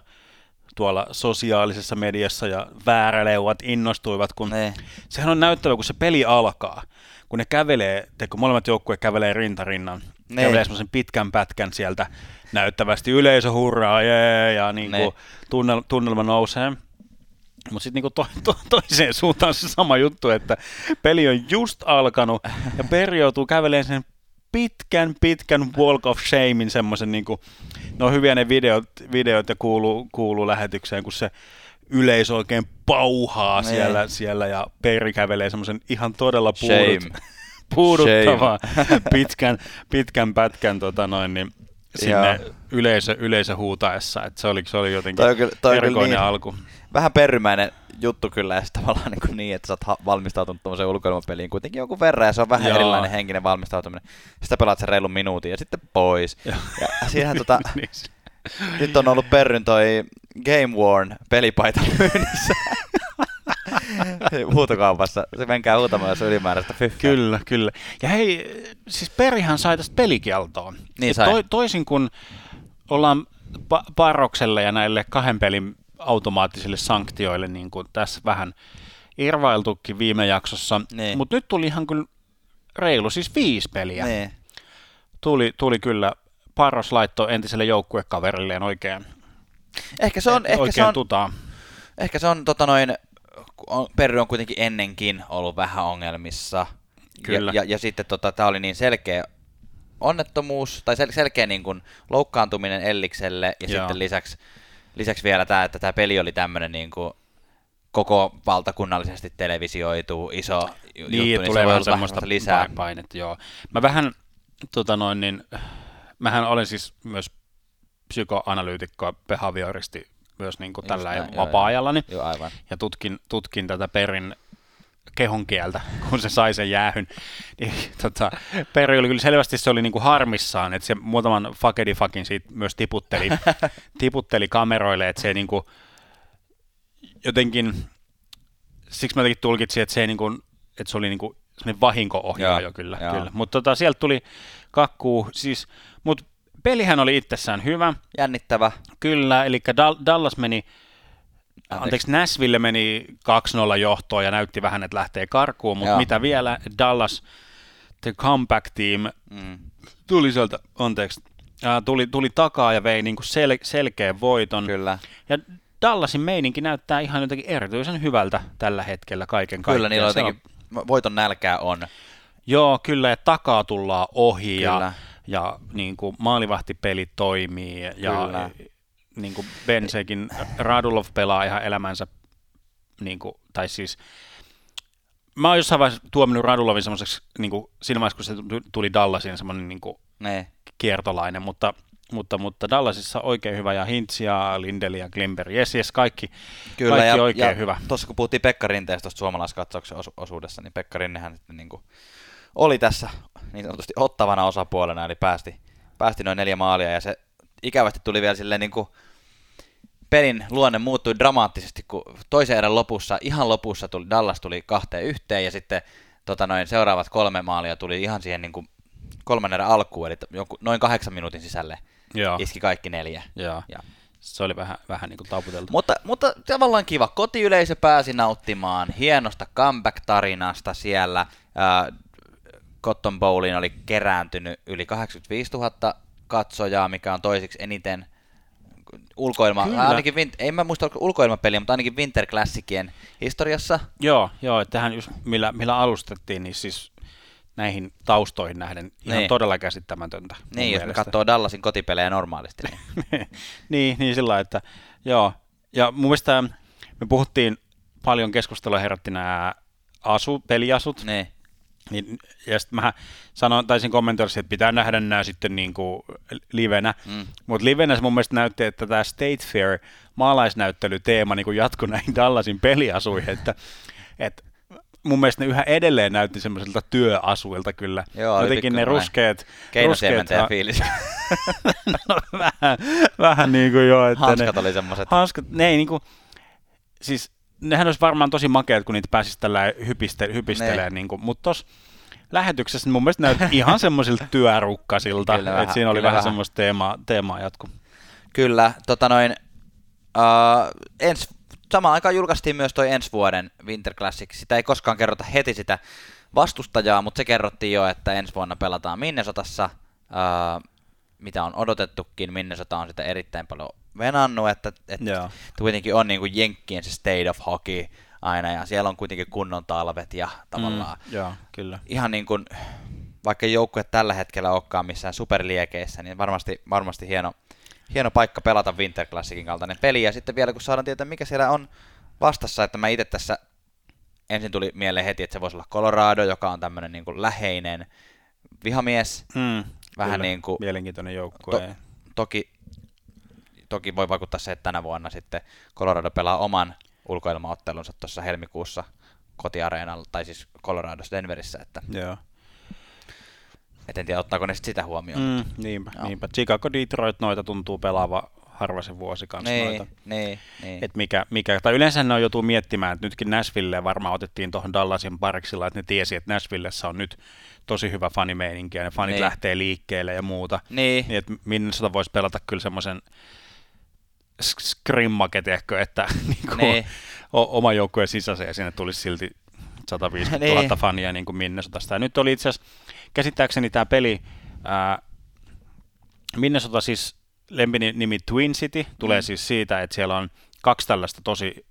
Speaker 2: tuolla sosiaalisessa mediassa ja vääräleuvat innostuivat, kun ne. sehän on näyttävä, kun se peli alkaa, kun ne kävelee, teko molemmat joukkueet kävelee rintarinnan, ne. kävelee semmoisen pitkän pätkän sieltä näyttävästi, yleisö hurraa, jee, ja niin kuin tunnel, tunnelma nousee. Mutta sitten niinku to, to, toiseen suuntaan se sama juttu, että peli on just alkanut ja Peri joutuu kävelemään sen pitkän, pitkän walk of shamein semmoisen, niin kuin, ne on hyviä ne videot, videot ja kuuluu, kuuluu lähetykseen, kun se yleisö oikein pauhaa siellä, siellä ja Peri kävelee semmoisen ihan todella puudut, puuduttavan pitkän, pitkän pätkän tota noin, niin sinne yleisö, yleisö huutaessa, että se oli, se oli jotenkin toi, toi erikoinen niin, alku.
Speaker 1: Vähän perrymäinen juttu kyllä, ja tavallaan niin, niin että sä oot valmistautunut tuommoiseen ulkoilmapeliin kuitenkin joku verran, ja se on vähän Joo. erilainen henkinen valmistautuminen. Sitten pelaat sen reilun minuutin, ja sitten pois. Joo. Ja siinähän tota, niin. nyt on ollut Perryn toi Game Worn pelipaita myynnissä. huutokaupassa. Se menkää huutamaan, jos ylimääräistä fyffää.
Speaker 2: Kyllä, kyllä. Ja hei, siis Perihan sai tästä pelikieltoon.
Speaker 1: Niin sai. To,
Speaker 2: toisin kuin ollaan pa- Parrokselle ja näille kahden pelin automaattisille sanktioille, niin kuin tässä vähän irvailtukin viime jaksossa. Niin. Mutta nyt tuli ihan kyllä reilu, siis viisi peliä. Niin. Tuli, tuli kyllä, Parros laittoi entiselle joukkuekaverilleen oikein,
Speaker 1: ehkä se on,
Speaker 2: eh,
Speaker 1: ehkä se on,
Speaker 2: tutaa.
Speaker 1: Ehkä se on tota noin, Perry on kuitenkin ennenkin ollut vähän ongelmissa. Kyllä. Ja, ja, ja sitten tota, tämä oli niin selkeä onnettomuus, tai sel- selkeä niin kuin loukkaantuminen Ellikselle, ja Joo. sitten lisäksi, lisäksi vielä tämä, että tämä peli oli tämmöinen niin kuin koko valtakunnallisesti televisioitu iso
Speaker 2: niin, juttu, niin tulee vähän semmoista lisää. painetta, joo. Mä vähän, tota noin, niin, mähän olen siis myös psykoanalyytikko, behavioristi myös niin kuin tällä näin, vapaa-ajallani.
Speaker 1: Joo, aivan.
Speaker 2: Ja tutkin, tutkin tätä perin kehon kieltä, kun se sai sen jäähyn. Niin, tota, Peri oli kyllä selvästi se oli niin kuin harmissaan, että se muutaman fakedifakin siitä myös tiputteli, tiputteli kameroille, että se niin kuin, jotenkin, siksi mä jotenkin tulkitsin, että se, niin kuin, että se oli niin kuin, vahinko-ohjaaja jo kyllä. kyllä. Mutta tota, sieltä tuli kakkuu, siis, mutta pelihän oli itsessään hyvä.
Speaker 1: Jännittävä.
Speaker 2: Kyllä, eli Dallas meni, anteeksi, anteeksi Nashville meni 2-0 johtoon ja näytti vähän, että lähtee karkuun, mutta mitä vielä, Dallas, the comeback team, mm. tuli sieltä, anteeksi, tuli, tuli takaa ja vei niin kuin sel, selkeän voiton.
Speaker 1: Kyllä.
Speaker 2: Ja Dallasin meininki näyttää ihan jotenkin erityisen hyvältä tällä hetkellä kaiken kaikkiaan.
Speaker 1: Kyllä, niillä on jotenkin, voiton nälkää on.
Speaker 2: Joo, kyllä, ja takaa tullaan ohi kyllä. ja, ja niin kuin maalivahtipeli toimii ja kyllä. niin kuin Bensekin, Radulov pelaa ihan elämänsä, niin kuin, tai siis mä oon jossain vaiheessa tuominut Radulovin semmoiseksi, niin kuin, siinä vaiheessa kun se tuli Dallasin semmoinen niin kuin, ne. kiertolainen, mutta mutta, mutta Dallasissa oikein hyvä, ja Hintz ja Lindeli ja Klimber, jes, jes, kaikki, Kyllä, kaikki ja, oikein ja hyvä.
Speaker 1: Tuossa kun puhuttiin Pekka Rinteestä tuosta suomalaiskatsauksen osu- osuudessa, niin Pekka Rinnehän sitten niin kuin oli tässä niin sanotusti ottavana osapuolena, eli päästi, päästi noin neljä maalia, ja se ikävästi tuli vielä silleen niin kuin pelin luonne muuttui dramaattisesti, kun toisen erän lopussa, ihan lopussa tuli, Dallas tuli kahteen yhteen, ja sitten tota noin, seuraavat kolme maalia tuli ihan siihen niin kuin kolmannen erän alkuun, eli joku, noin kahdeksan minuutin sisälle Joo. iski kaikki neljä.
Speaker 2: Joo. Ja. Se oli vähän, vähän niin kuin taputeltu.
Speaker 1: Mutta, mutta tavallaan kiva. Kotiyleisö pääsi nauttimaan hienosta comeback-tarinasta siellä. Äh, Cotton Bowliin oli kerääntynyt yli 85 000 katsojaa, mikä on toisiksi eniten ulkoilma, Kyllä. ainakin, en mä muista ulkoilmapeliä, mutta ainakin Winter Classicien historiassa.
Speaker 2: Joo, joo, että tähän just millä, millä alustettiin, niin siis näihin taustoihin nähden ihan niin. todella käsittämätöntä.
Speaker 1: Niin, jos me katsoo Dallasin kotipelejä normaalisti.
Speaker 2: Niin, niin, niin sillä että joo. Ja mun mielestä me puhuttiin paljon keskustelua herätti nämä asu, peliasut.
Speaker 1: Niin.
Speaker 2: Niin, ja sitten mä sanoin, taisin kommentoida, että pitää nähdä nämä sitten niin kuin livenä. Mm. Mutta livenä se mun mielestä näytti, että tämä State Fair maalaisnäyttelyteema niin jatkui näihin Dallasin peliasuihin, että, että mun mielestä ne yhä edelleen näytti semmoisilta työasuilta kyllä.
Speaker 1: Joo,
Speaker 2: Jotenkin ne ruskeat...
Speaker 1: ha- fiilis.
Speaker 2: no, vähän, vähän niin kuin jo. Että
Speaker 1: hanskat
Speaker 2: ne,
Speaker 1: oli semmoiset.
Speaker 2: Hanskat, ne ei niin kuin, siis nehän olisi varmaan tosi makeat, kun niitä pääsisi tällä hypiste, hypistelemään, niin kuin, mutta tuossa lähetyksessä mun mielestä näytti ihan semmoisilta työrukkasilta, että siinä oli vähän, vähän semmoista teemaa, teemaa jatku.
Speaker 1: Kyllä, tota noin, uh, ensi samaan aikaan julkaistiin myös toi ensi vuoden Winter Classic. Sitä ei koskaan kerrota heti sitä vastustajaa, mutta se kerrottiin jo, että ensi vuonna pelataan Minnesotassa, ää, mitä on odotettukin. Minnesota on sitä erittäin paljon venannut, että, että kuitenkin on niin kuin Jenkkien se state of hockey aina, ja siellä on kuitenkin kunnon talvet ja tavallaan
Speaker 2: mm, joo, kyllä.
Speaker 1: ihan niin kuin, vaikka joukkue tällä hetkellä olekaan missään superliekeissä, niin varmasti, varmasti hieno, hieno paikka pelata Winter Classicin kaltainen peli. Ja sitten vielä kun saadaan tietää, mikä siellä on vastassa, että mä itse tässä ensin tuli mieleen heti, että se voisi olla Colorado, joka on tämmöinen niin kuin läheinen vihamies.
Speaker 2: Mm,
Speaker 1: Vähän kyllä. niin kuin,
Speaker 2: Mielenkiintoinen joukkue. To,
Speaker 1: toki, toki voi vaikuttaa se, että tänä vuonna sitten Colorado pelaa oman ulkoilmaottelunsa tuossa helmikuussa kotiareenalla, tai siis Colorado Denverissä. Että
Speaker 2: Joo.
Speaker 1: Et en tiedä, ottaako ne sitä huomioon.
Speaker 2: Mm, niinpä, Joo. niinpä. Chicago, Detroit, noita tuntuu pelaava harva vuosi kanssa
Speaker 1: niin,
Speaker 2: noita.
Speaker 1: Niin, niin.
Speaker 2: Et mikä, mikä, tai yleensä ne on joutuu miettimään, että nytkin Nashville varmaan otettiin tuohon Dallasin pariksilla, että ne tiesi, että Nashvillessä on nyt tosi hyvä fanimeininki ja ne fanit niin. lähtee liikkeelle ja muuta.
Speaker 1: Niin.
Speaker 2: niin että Minnesota voisi pelata kyllä semmoisen skrimmake, että niin kuin niin. oma joukkueen sisäisen ja sinne tulisi silti 150 000 niin. fania niin kuin Minnesotasta. Ja nyt oli itse asiassa käsittääkseni tämä peli, ää, Minnesota siis lempinimi Twin City tulee mm. siis siitä, että siellä on kaksi tällaista tosi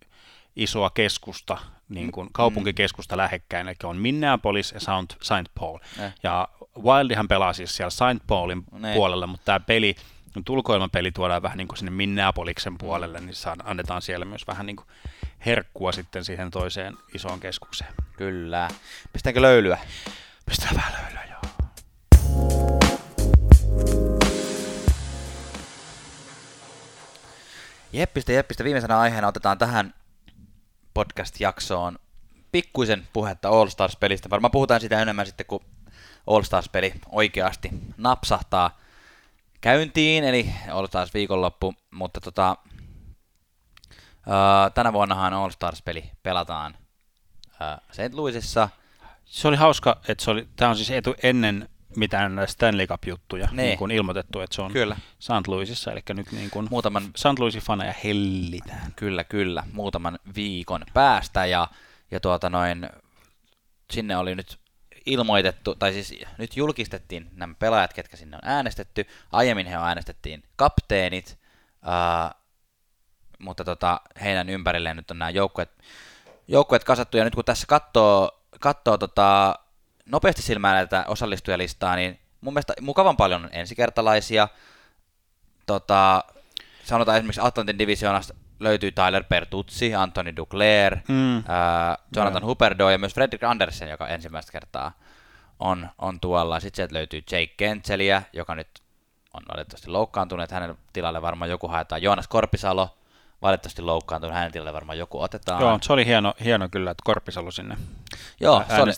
Speaker 2: isoa keskusta, niin kuin mm. kaupunkikeskusta lähekkäin, eli on Minneapolis ja Saint, Saint Paul. Eh. Ja Wildihan pelaa siis siellä Saint Paulin ne. puolella, mutta tämä peli, kun tulkoilmapeli tuodaan vähän niin kuin sinne Minneapoliksen puolelle, niin saan, annetaan siellä myös vähän niin kuin herkkua sitten siihen toiseen isoon keskukseen.
Speaker 1: Kyllä. Pistäänkö löylyä?
Speaker 2: Pistää vähän löylyä, joo.
Speaker 1: Jeppistä, jeppistä. Viimeisenä aiheena otetaan tähän podcast-jaksoon pikkuisen puhetta All Stars-pelistä. Varmaan puhutaan sitä enemmän sitten, kun All Stars-peli oikeasti napsahtaa käyntiin, eli All Stars viikonloppu, mutta tota, ää, tänä vuonnahan All Stars-peli pelataan ää, St. Louisissa.
Speaker 2: Se oli hauska, että se oli, tämä on siis etu ennen mitään Stanley Cup-juttuja niin. niin kuin ilmoitettu, että se on kyllä. St. Louisissa, eli nyt niin kuin Muutaman... St. Louisin faneja hellitään.
Speaker 1: Kyllä, kyllä, muutaman viikon päästä, ja, ja tuota noin, sinne oli nyt ilmoitettu, tai siis nyt julkistettiin nämä pelaajat, ketkä sinne on äänestetty. Aiemmin he on äänestettiin kapteenit, ää, mutta tota, heidän ympärilleen nyt on nämä joukkueet, joukkueet kasattu, ja nyt kun tässä katsoo, katsoo tota, nopeasti silmään näitä osallistujalistaa, niin mun mielestä mukavan paljon on ensikertalaisia. Tota, sanotaan esimerkiksi Atlantin divisioonasta löytyy Tyler Pertuzzi, Anthony Duclair, mm. äh, Jonathan no. Huberdo ja myös Fredrik Andersen, joka ensimmäistä kertaa on, on tuolla. Sitten sieltä löytyy Jake Kentseliä, joka nyt on valitettavasti loukkaantunut, että hänen tilalle varmaan joku haetaan. Joonas Korpisalo, valitettavasti loukkaantunut, hänen tilalle varmaan joku otetaan.
Speaker 2: Joo, se oli hieno, hieno kyllä, että Korpisalo sinne
Speaker 1: Joo. Se oli,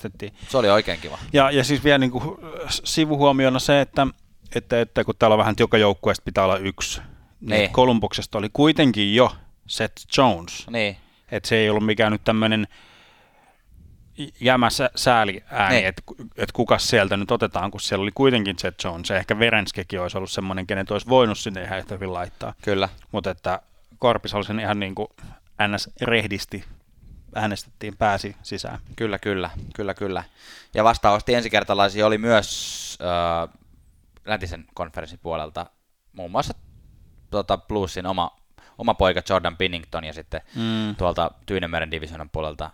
Speaker 1: se oli oikein kiva.
Speaker 2: Ja, ja siis vielä niin kuin sivuhuomiona se, että, että, että kun täällä on vähän joka joukkueesta pitää olla yksi, niin, niin Kolumbuksesta oli kuitenkin jo Seth Jones.
Speaker 1: Niin.
Speaker 2: Että se ei ollut mikään nyt tämmöinen jämä sääli ääni, niin. että et kuka sieltä nyt otetaan, kun siellä oli kuitenkin Seth Jones. Se ehkä Verenskekin olisi ollut semmoinen, kenet olisi voinut sinne ihan yhtä hyvin laittaa.
Speaker 1: Kyllä.
Speaker 2: Mutta että Korpis oli sen ihan niin kuin NS-rehdisti äänestettiin, pääsi sisään.
Speaker 1: Kyllä, kyllä, kyllä, kyllä. Ja vastaavasti ensikertalaisia oli myös äh, läntisen konferenssin puolelta muun muassa tuota, Bluesin oma oma poika Jordan Pinnington ja sitten mm. tuolta Tyynemeren divisionan puolelta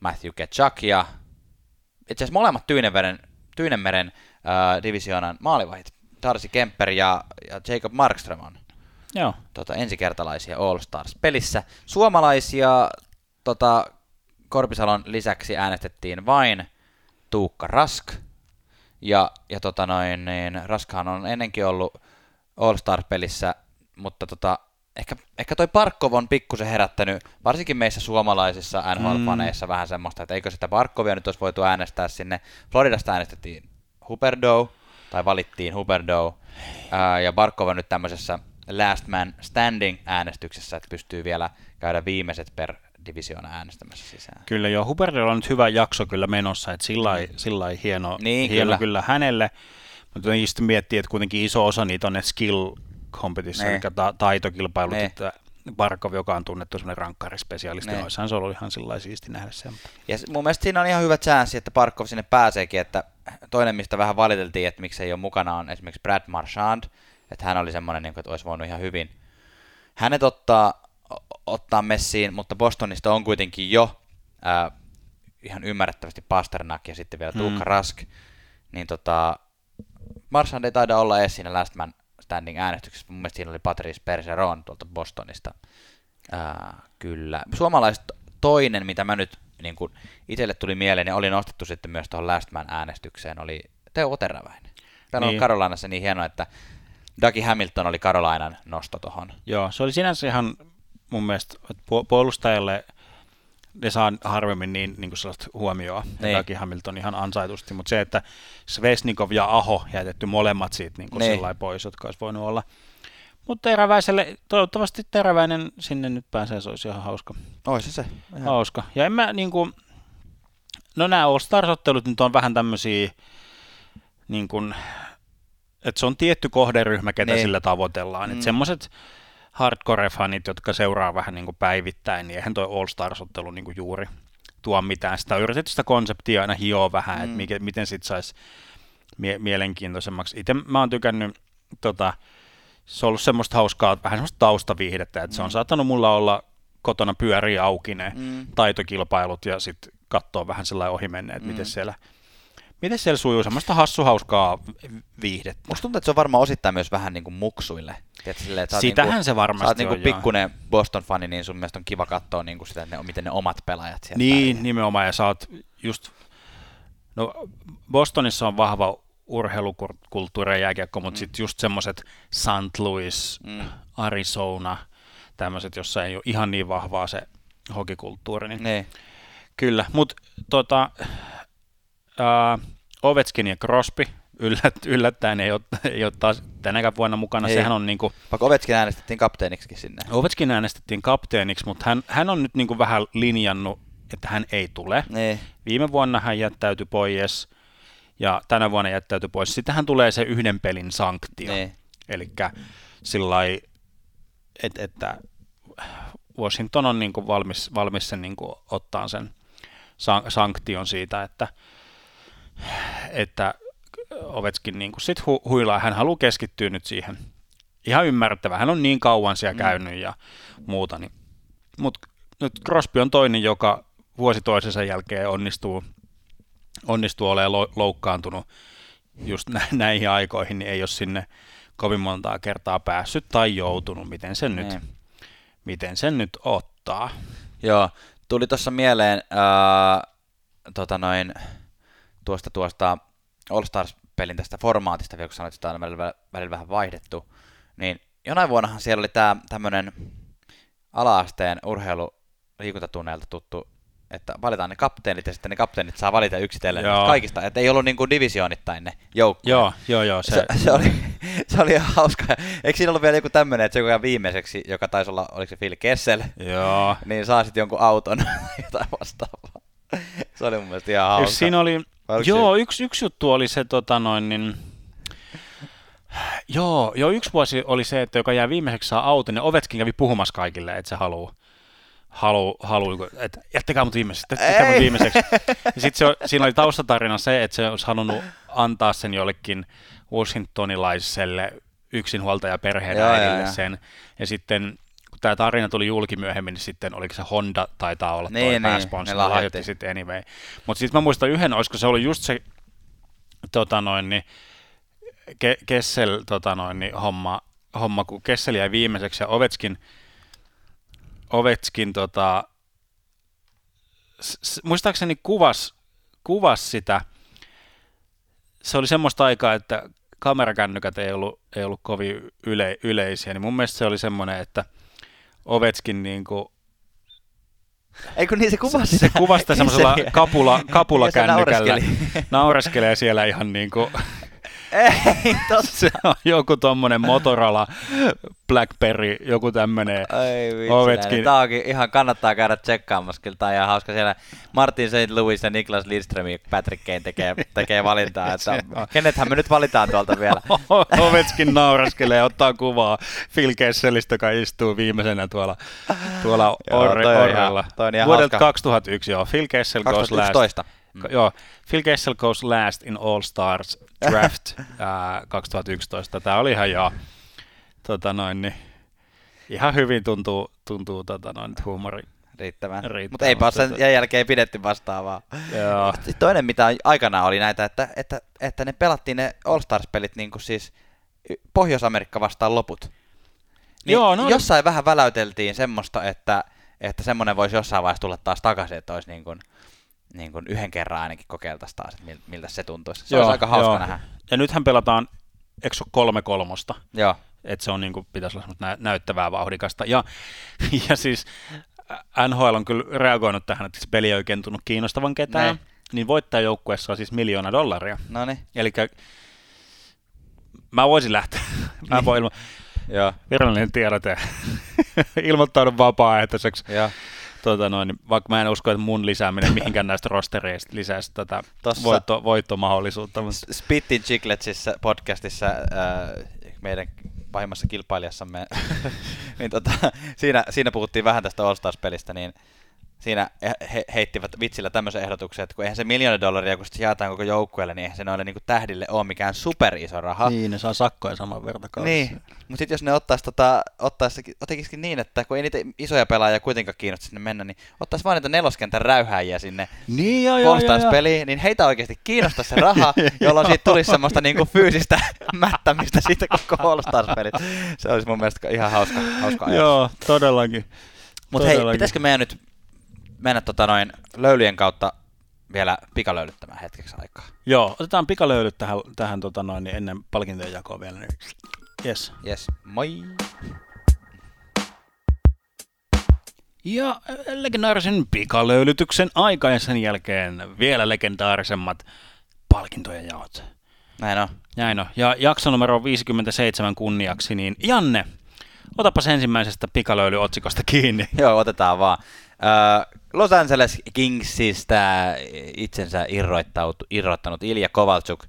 Speaker 1: Matthew Ketchuk ja itse asiassa molemmat Tyynemeren, Tyynemeren äh, divisioonan maalivahit, Darcy Kemper ja, ja Jacob Markström on
Speaker 2: Joo.
Speaker 1: Tota, ensikertalaisia All Stars pelissä. Suomalaisia tota, Korpisalon lisäksi äänestettiin vain Tuukka Rask. Ja, ja tota noin, niin Raskhan on ennenkin ollut All Star pelissä, mutta tota, ehkä, ehkä toi Parkov on pikkusen herättänyt, varsinkin meissä suomalaisissa NHL-faneissa mm. vähän semmoista, että eikö sitä Parkovia nyt olisi voitu äänestää sinne. Floridasta äänestettiin Huberdo, tai valittiin Huberdo, ää, ja Barkov on nyt tämmöisessä last man standing äänestyksessä, että pystyy vielä käydä viimeiset per divisioona äänestämässä sisään.
Speaker 2: Kyllä joo, Huberdolla on nyt hyvä jakso kyllä menossa, että sillä lailla hieno, niin, hieno kyllä. kyllä hänelle, mutta sitten miettii, että kuitenkin iso osa niitä on ne skill competition, eli ta- taitokilpailut, ne. että Barkov, joka on tunnettu semmoinen rankkarispesialisti, ne. olisihan se ollut ihan sillä siisti nähdä sen.
Speaker 1: Ja mun mielestä siinä on ihan hyvä chanssi, että Barkov sinne pääseekin, että toinen, mistä vähän valiteltiin, että miksei ole mukana, on esimerkiksi Brad Marchand, että hän oli semmoinen, niin että olisi voinut ihan hyvin hänet ottaa, ottaa messiin, mutta Bostonista on kuitenkin jo ää, ihan ymmärrettävästi Pasternak ja sitten vielä Tuukka mm. Rask, niin tota, Marchand ei taida olla edes siinä last man standing äänestyksessä. Mun mielestä siinä oli Patrice Bergeron tuolta Bostonista. Ää, kyllä. Suomalaiset toinen, mitä mä nyt niin kun itselle tuli mieleen ja oli nostettu sitten myös tuohon Last Man äänestykseen, oli Teuvo Teräväinen. Tämä niin. on Karolainassa niin hienoa, että Dougie Hamilton oli Karolainan nosto tuohon.
Speaker 2: Joo, se oli sinänsä ihan mun mielestä puolustajalle ne saa harvemmin niin, niin kuin sellaista huomioa, niin. Dougie Hamilton ihan ansaitusti, mutta se, että Svesnikov ja Aho jätetty molemmat siitä niin kuin niin. pois, jotka olisi voinut olla. Mutta Teräväiselle, toivottavasti Teräväinen sinne nyt pääsee, se olisi ihan hauska.
Speaker 1: Olisi se.
Speaker 2: Ihan. Hauska. Ja en mä niin kuin, no nämä All Stars-ottelut nyt on vähän tämmöisiä, niin kuin, että se on tietty kohderyhmä, ketä niin. sillä tavoitellaan. Mm. Että semmoiset hardcore-fanit, jotka seuraa vähän niin kuin päivittäin, niin eihän toi All Stars-ottelu niin kuin juuri tuo mitään. Sitä on yritetty sitä konseptia aina hioa vähän, mm. että mikä, miten sit saisi mie- mielenkiintoisemmaksi. Itse mä oon tykännyt, tota, se on ollut semmoista hauskaa, vähän semmoista taustaviihdettä, että mm. se on mm. saattanut mulla olla kotona pyörii auki ne mm. taitokilpailut ja sitten katsoa vähän sellainen ohi menneen, että mm. miten siellä – Miten siellä sujuu semmoista hassuhauskaa viihdettä?
Speaker 1: Musta tuntuu, että se on varmaan osittain myös vähän niin kuin muksuille. Tiedätkö, silleen, että
Speaker 2: Sitähän
Speaker 1: niinku,
Speaker 2: se varmasti
Speaker 1: sä oot niinku
Speaker 2: on,
Speaker 1: pikkuinen Boston-fani, niin sun mielestä on kiva katsoa niinku sitä, että ne, miten ne omat pelaajat sieltä
Speaker 2: Niin, pärjää. nimenomaan, ja sä oot just, no Bostonissa on vahva urheilukulttuuri ja jääkiekko, mutta mm. sitten just semmoiset St. Louis, mm. Arizona, tämmöiset, jossa ei ole ihan niin vahvaa se hokikulttuuri. Niin
Speaker 1: niin.
Speaker 2: Kyllä, mutta tota, uh, Ovetskin ja Crosby yllät, yllättäen ei ole, ei ole taas tänäkään vuonna mukana. Ei. Sehän on niin kuin,
Speaker 1: Vaikka Ovetskin äänestettiin kapteeniksi sinne.
Speaker 2: Ovetskin äänestettiin kapteeniksi, mutta hän, hän on nyt niin kuin vähän linjannut, että hän ei tule.
Speaker 1: Niin.
Speaker 2: Viime vuonna hän jättäytyi pois ja tänä vuonna jättäytyi pois. Sittenhän tulee se yhden pelin sanktio.
Speaker 1: Niin.
Speaker 2: Eli sillä että, että Washington on niin kuin valmis, valmis sen niin kuin ottaa sen sanktion siitä, että että Ovetskin niin kuin sit hu- huilaa, hän haluaa keskittyä nyt siihen. Ihan ymmärrettävä, hän on niin kauan siellä mm. käynyt ja muuta. Niin. Mutta nyt Crosby on toinen, joka vuosi toisensa jälkeen onnistuu, onnistuu olemaan loukkaantunut just nä- näihin aikoihin, niin ei ole sinne kovin montaa kertaa päässyt tai joutunut, miten sen nyt, niin. miten sen nyt ottaa.
Speaker 1: Joo, tuli tuossa mieleen ää, tota noin, tuosta, tuosta All Stars-pelin tästä formaatista, vielä kun sanoit, että on välillä, välillä vähän vaihdettu, niin jonain vuonnahan siellä oli tämä tämmöinen ala-asteen urheilu liikuntatunneilta tuttu että valitaan ne kapteenit ja sitten ne kapteenit saa valita yksitellen kaikista, että ei ollut niin kuin divisioonittain ne joukkueet.
Speaker 2: Joo, joo, joo.
Speaker 1: Se, se, se, oli, se oli ihan hauska. Eikö siinä ollut vielä joku tämmöinen, että se joka viimeiseksi, joka taisi olla, oliko se Phil Kessel,
Speaker 2: joo.
Speaker 1: niin saa sitten jonkun auton jotain vastaavaa. Se oli mun mielestä ihan hauska.
Speaker 2: Siinä oli, joo, yksi, yksi juttu oli se, tota noin, niin, Joo, jo yksi vuosi oli se, että joka jää viimeiseksi saa auton, ja Ovetskin kävi puhumassa kaikille, että se haluaa halu, halu että jättäkää mut viimeiseksi, jättäkää mut viimeiseksi. Ja sitten siinä oli taustatarina se, että se olisi halunnut antaa sen jollekin washingtonilaiselle yksinhuoltajaperheen ja äidille sen. Ja sitten tämä tarina tuli julki myöhemmin, niin sitten oliko se Honda taitaa olla niin, toi niin, pääsponsori, lahjoitti sitten anyway. Mutta sitten mä muistan yhden, olisiko se ollut just se tota noin, niin, Ke- Kessel tota noin, niin, homma, homma, kun Kessel jäi viimeiseksi ja Ovetskin – Ovetskin tota, s- muistaakseni kuvas, kuvas sitä, se oli semmoista aikaa, että kamerakännykät ei ollut, ei ollut kovin yle, yleisiä, niin mun mielestä se oli semmoinen, että Ovetskin niin kuin
Speaker 1: Eikö niin se kuvasi
Speaker 2: Se, se kuvasi semmoisella kapula, kapulakännykällä. Naureskelee siellä ihan niin kuin
Speaker 1: ei, totta.
Speaker 2: Se on joku tommonen Motorola, Blackberry, joku tämmönen
Speaker 1: Ei vitsi, Tää onkin ihan kannattaa käydä tsekkaamassa, kyllä tää on ihan hauska. Siellä Martin St. Louis ja Niklas Lidström ja Patrick Kane tekee, tekee valintaa, että kenethän me nyt valitaan tuolta vielä.
Speaker 2: Ovetskin nauraskelee ottaa kuvaa Phil Kesselistä, joka istuu viimeisenä tuolla, tuolla orre, orrella. Vuodelta 2001, joo. Phil Kessel 2011. Goes last. Mm. Joo, Phil Kessel goes last in All Stars draft uh, 2011. Tämä oli ihan joo, tota noin, niin, ihan hyvin tuntuu, tuntuu tota noin, huumori.
Speaker 1: Riittävän. Riittävän. Mutta eipä ole sen tota- jälkeen pidetty vastaavaa. Joo. Sitten toinen, mitä aikanaan oli näitä, että, että, että ne pelattiin ne All Stars-pelit niin kuin siis Pohjois-Amerikka vastaan loput. Niin Joo, no jossain vähän väläyteltiin semmoista, että, että semmoinen voisi jossain vaiheessa tulla taas takaisin, että olisi niin kuin niin kuin yhden kerran ainakin kokeiltaisiin taas, että miltä se tuntuisi. Se joo, olisi aika hauska joo. nähdä.
Speaker 2: Ja nythän pelataan, eikö se kolme kolmosta?
Speaker 1: Joo.
Speaker 2: Että se on niin kuin, pitäisi olla nä- näyttävää vauhdikasta. Ja, ja siis NHL on kyllä reagoinut tähän, että se peli ei oikein tunnu kiinnostavan ketään. Ne. Niin voittajajoukkueessa on siis miljoona dollaria.
Speaker 1: No niin.
Speaker 2: Eli mä voisin lähteä. mä voin ilma... Joo. Virallinen tiedote. Ilmoittaudun vapaaehtoiseksi. Joo tota noin, vaikka mä en usko, että mun lisääminen mihinkään näistä rostereista lisäisi tätä voitto, voittomahdollisuutta. Mutta...
Speaker 1: Spittin Chicletsissä podcastissa äh, meidän pahimmassa kilpailijassamme, niin tota, siinä, siinä puhuttiin vähän tästä All Stars-pelistä, niin siinä he heittivät vitsillä tämmöisen ehdotuksen, että kun eihän se miljoona dollaria, kun se jaetaan koko joukkueelle, niin eihän se noille niin kuin tähdille ole mikään super iso raha.
Speaker 2: Niin, ne saa sakkoja saman verran
Speaker 1: Niin, mutta sitten jos ne ottaisi, tota, ottaisi otekisikin niin, että kun ei niitä isoja pelaajia kuitenkaan kiinnosta sinne mennä, niin ottaisi vain niitä neloskentän räyhääjiä sinne
Speaker 2: niin, joo, joo, joo,
Speaker 1: peliin, niin heitä oikeasti kiinnostaa se raha, jolloin siitä tulisi semmoista niin kuin fyysistä mättämistä siitä koko All Stars-pelit. Se olisi mun mielestä ihan hauska, hauska ajatus.
Speaker 2: Joo, todellakin.
Speaker 1: Mutta hei, pitäisikö meidän nyt mennä tota noin löylyjen kautta vielä pikalöylyttämään hetkeksi aikaa.
Speaker 2: Joo, otetaan pikalöylyt tähän, tähän tota noin, niin ennen palkintojen jakoa vielä. Niin. Yes.
Speaker 1: Yes, moi!
Speaker 2: Ja legendaarisen pikalöylytyksen aika ja sen jälkeen vielä legendaarisemmat palkintojen jaot.
Speaker 1: Näin on.
Speaker 2: Näin on. Ja jakso numero 57 kunniaksi, niin Janne, otapas ensimmäisestä pikalöylyotsikosta kiinni.
Speaker 1: Joo, otetaan vaan. Los Angeles Kingsistä itsensä irroittanut Ilja Kovalchuk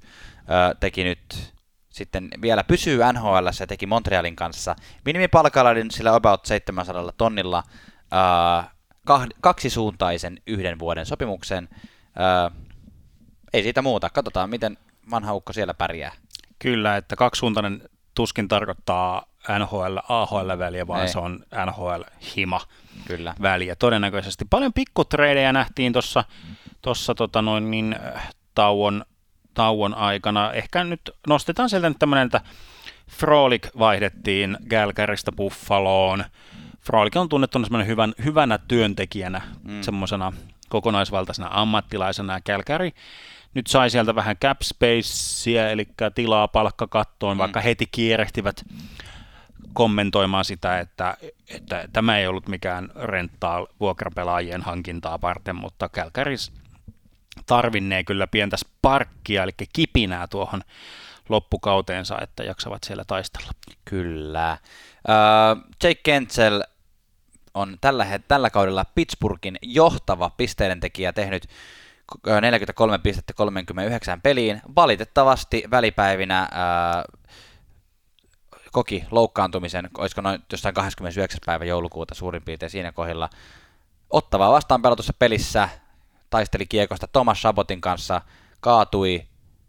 Speaker 1: teki nyt sitten vielä pysyy NHL ja teki Montrealin kanssa minimipalkalla oli sillä about 700 tonnilla kaksisuuntaisen yhden vuoden sopimuksen. ei siitä muuta. Katsotaan, miten vanha ukko siellä pärjää.
Speaker 2: Kyllä, että kaksisuuntainen tuskin tarkoittaa NHL, AHL-väliä, vaan ei. se on NHL-hima Kyllä. väliä todennäköisesti. Paljon pikkutreidejä nähtiin tuossa tossa, tota noin, niin, tauon, tauon aikana. Ehkä nyt nostetaan sieltä nyt tämmöinen, että Frolic vaihdettiin Gälkäristä Buffaloon. Frolic on tunnettu hyvän, hyvänä työntekijänä, mm. semmoisena kokonaisvaltaisena ammattilaisena. Kälkäri nyt sai sieltä vähän cap spacea, eli tilaa palkkakattoon, mm. vaikka heti kiirehtivät kommentoimaan sitä, että, että tämä ei ollut mikään renttaa vuokrapelaajien hankintaa varten, mutta Kälkäris tarvinnee kyllä pientä sparkkia, eli kipinää tuohon loppukauteensa, että jaksavat siellä taistella.
Speaker 1: Kyllä. Uh, Jake Kentsel on tällä, tällä kaudella Pittsburghin johtava pisteiden tekijä tehnyt 43 pistettä 39 peliin. Valitettavasti välipäivinä ää, koki loukkaantumisen, olisiko noin jossain 29. päivä joulukuuta suurin piirtein siinä kohdalla. Ottavaa vastaan pelatussa pelissä, taisteli kiekosta Thomas Sabotin kanssa, kaatui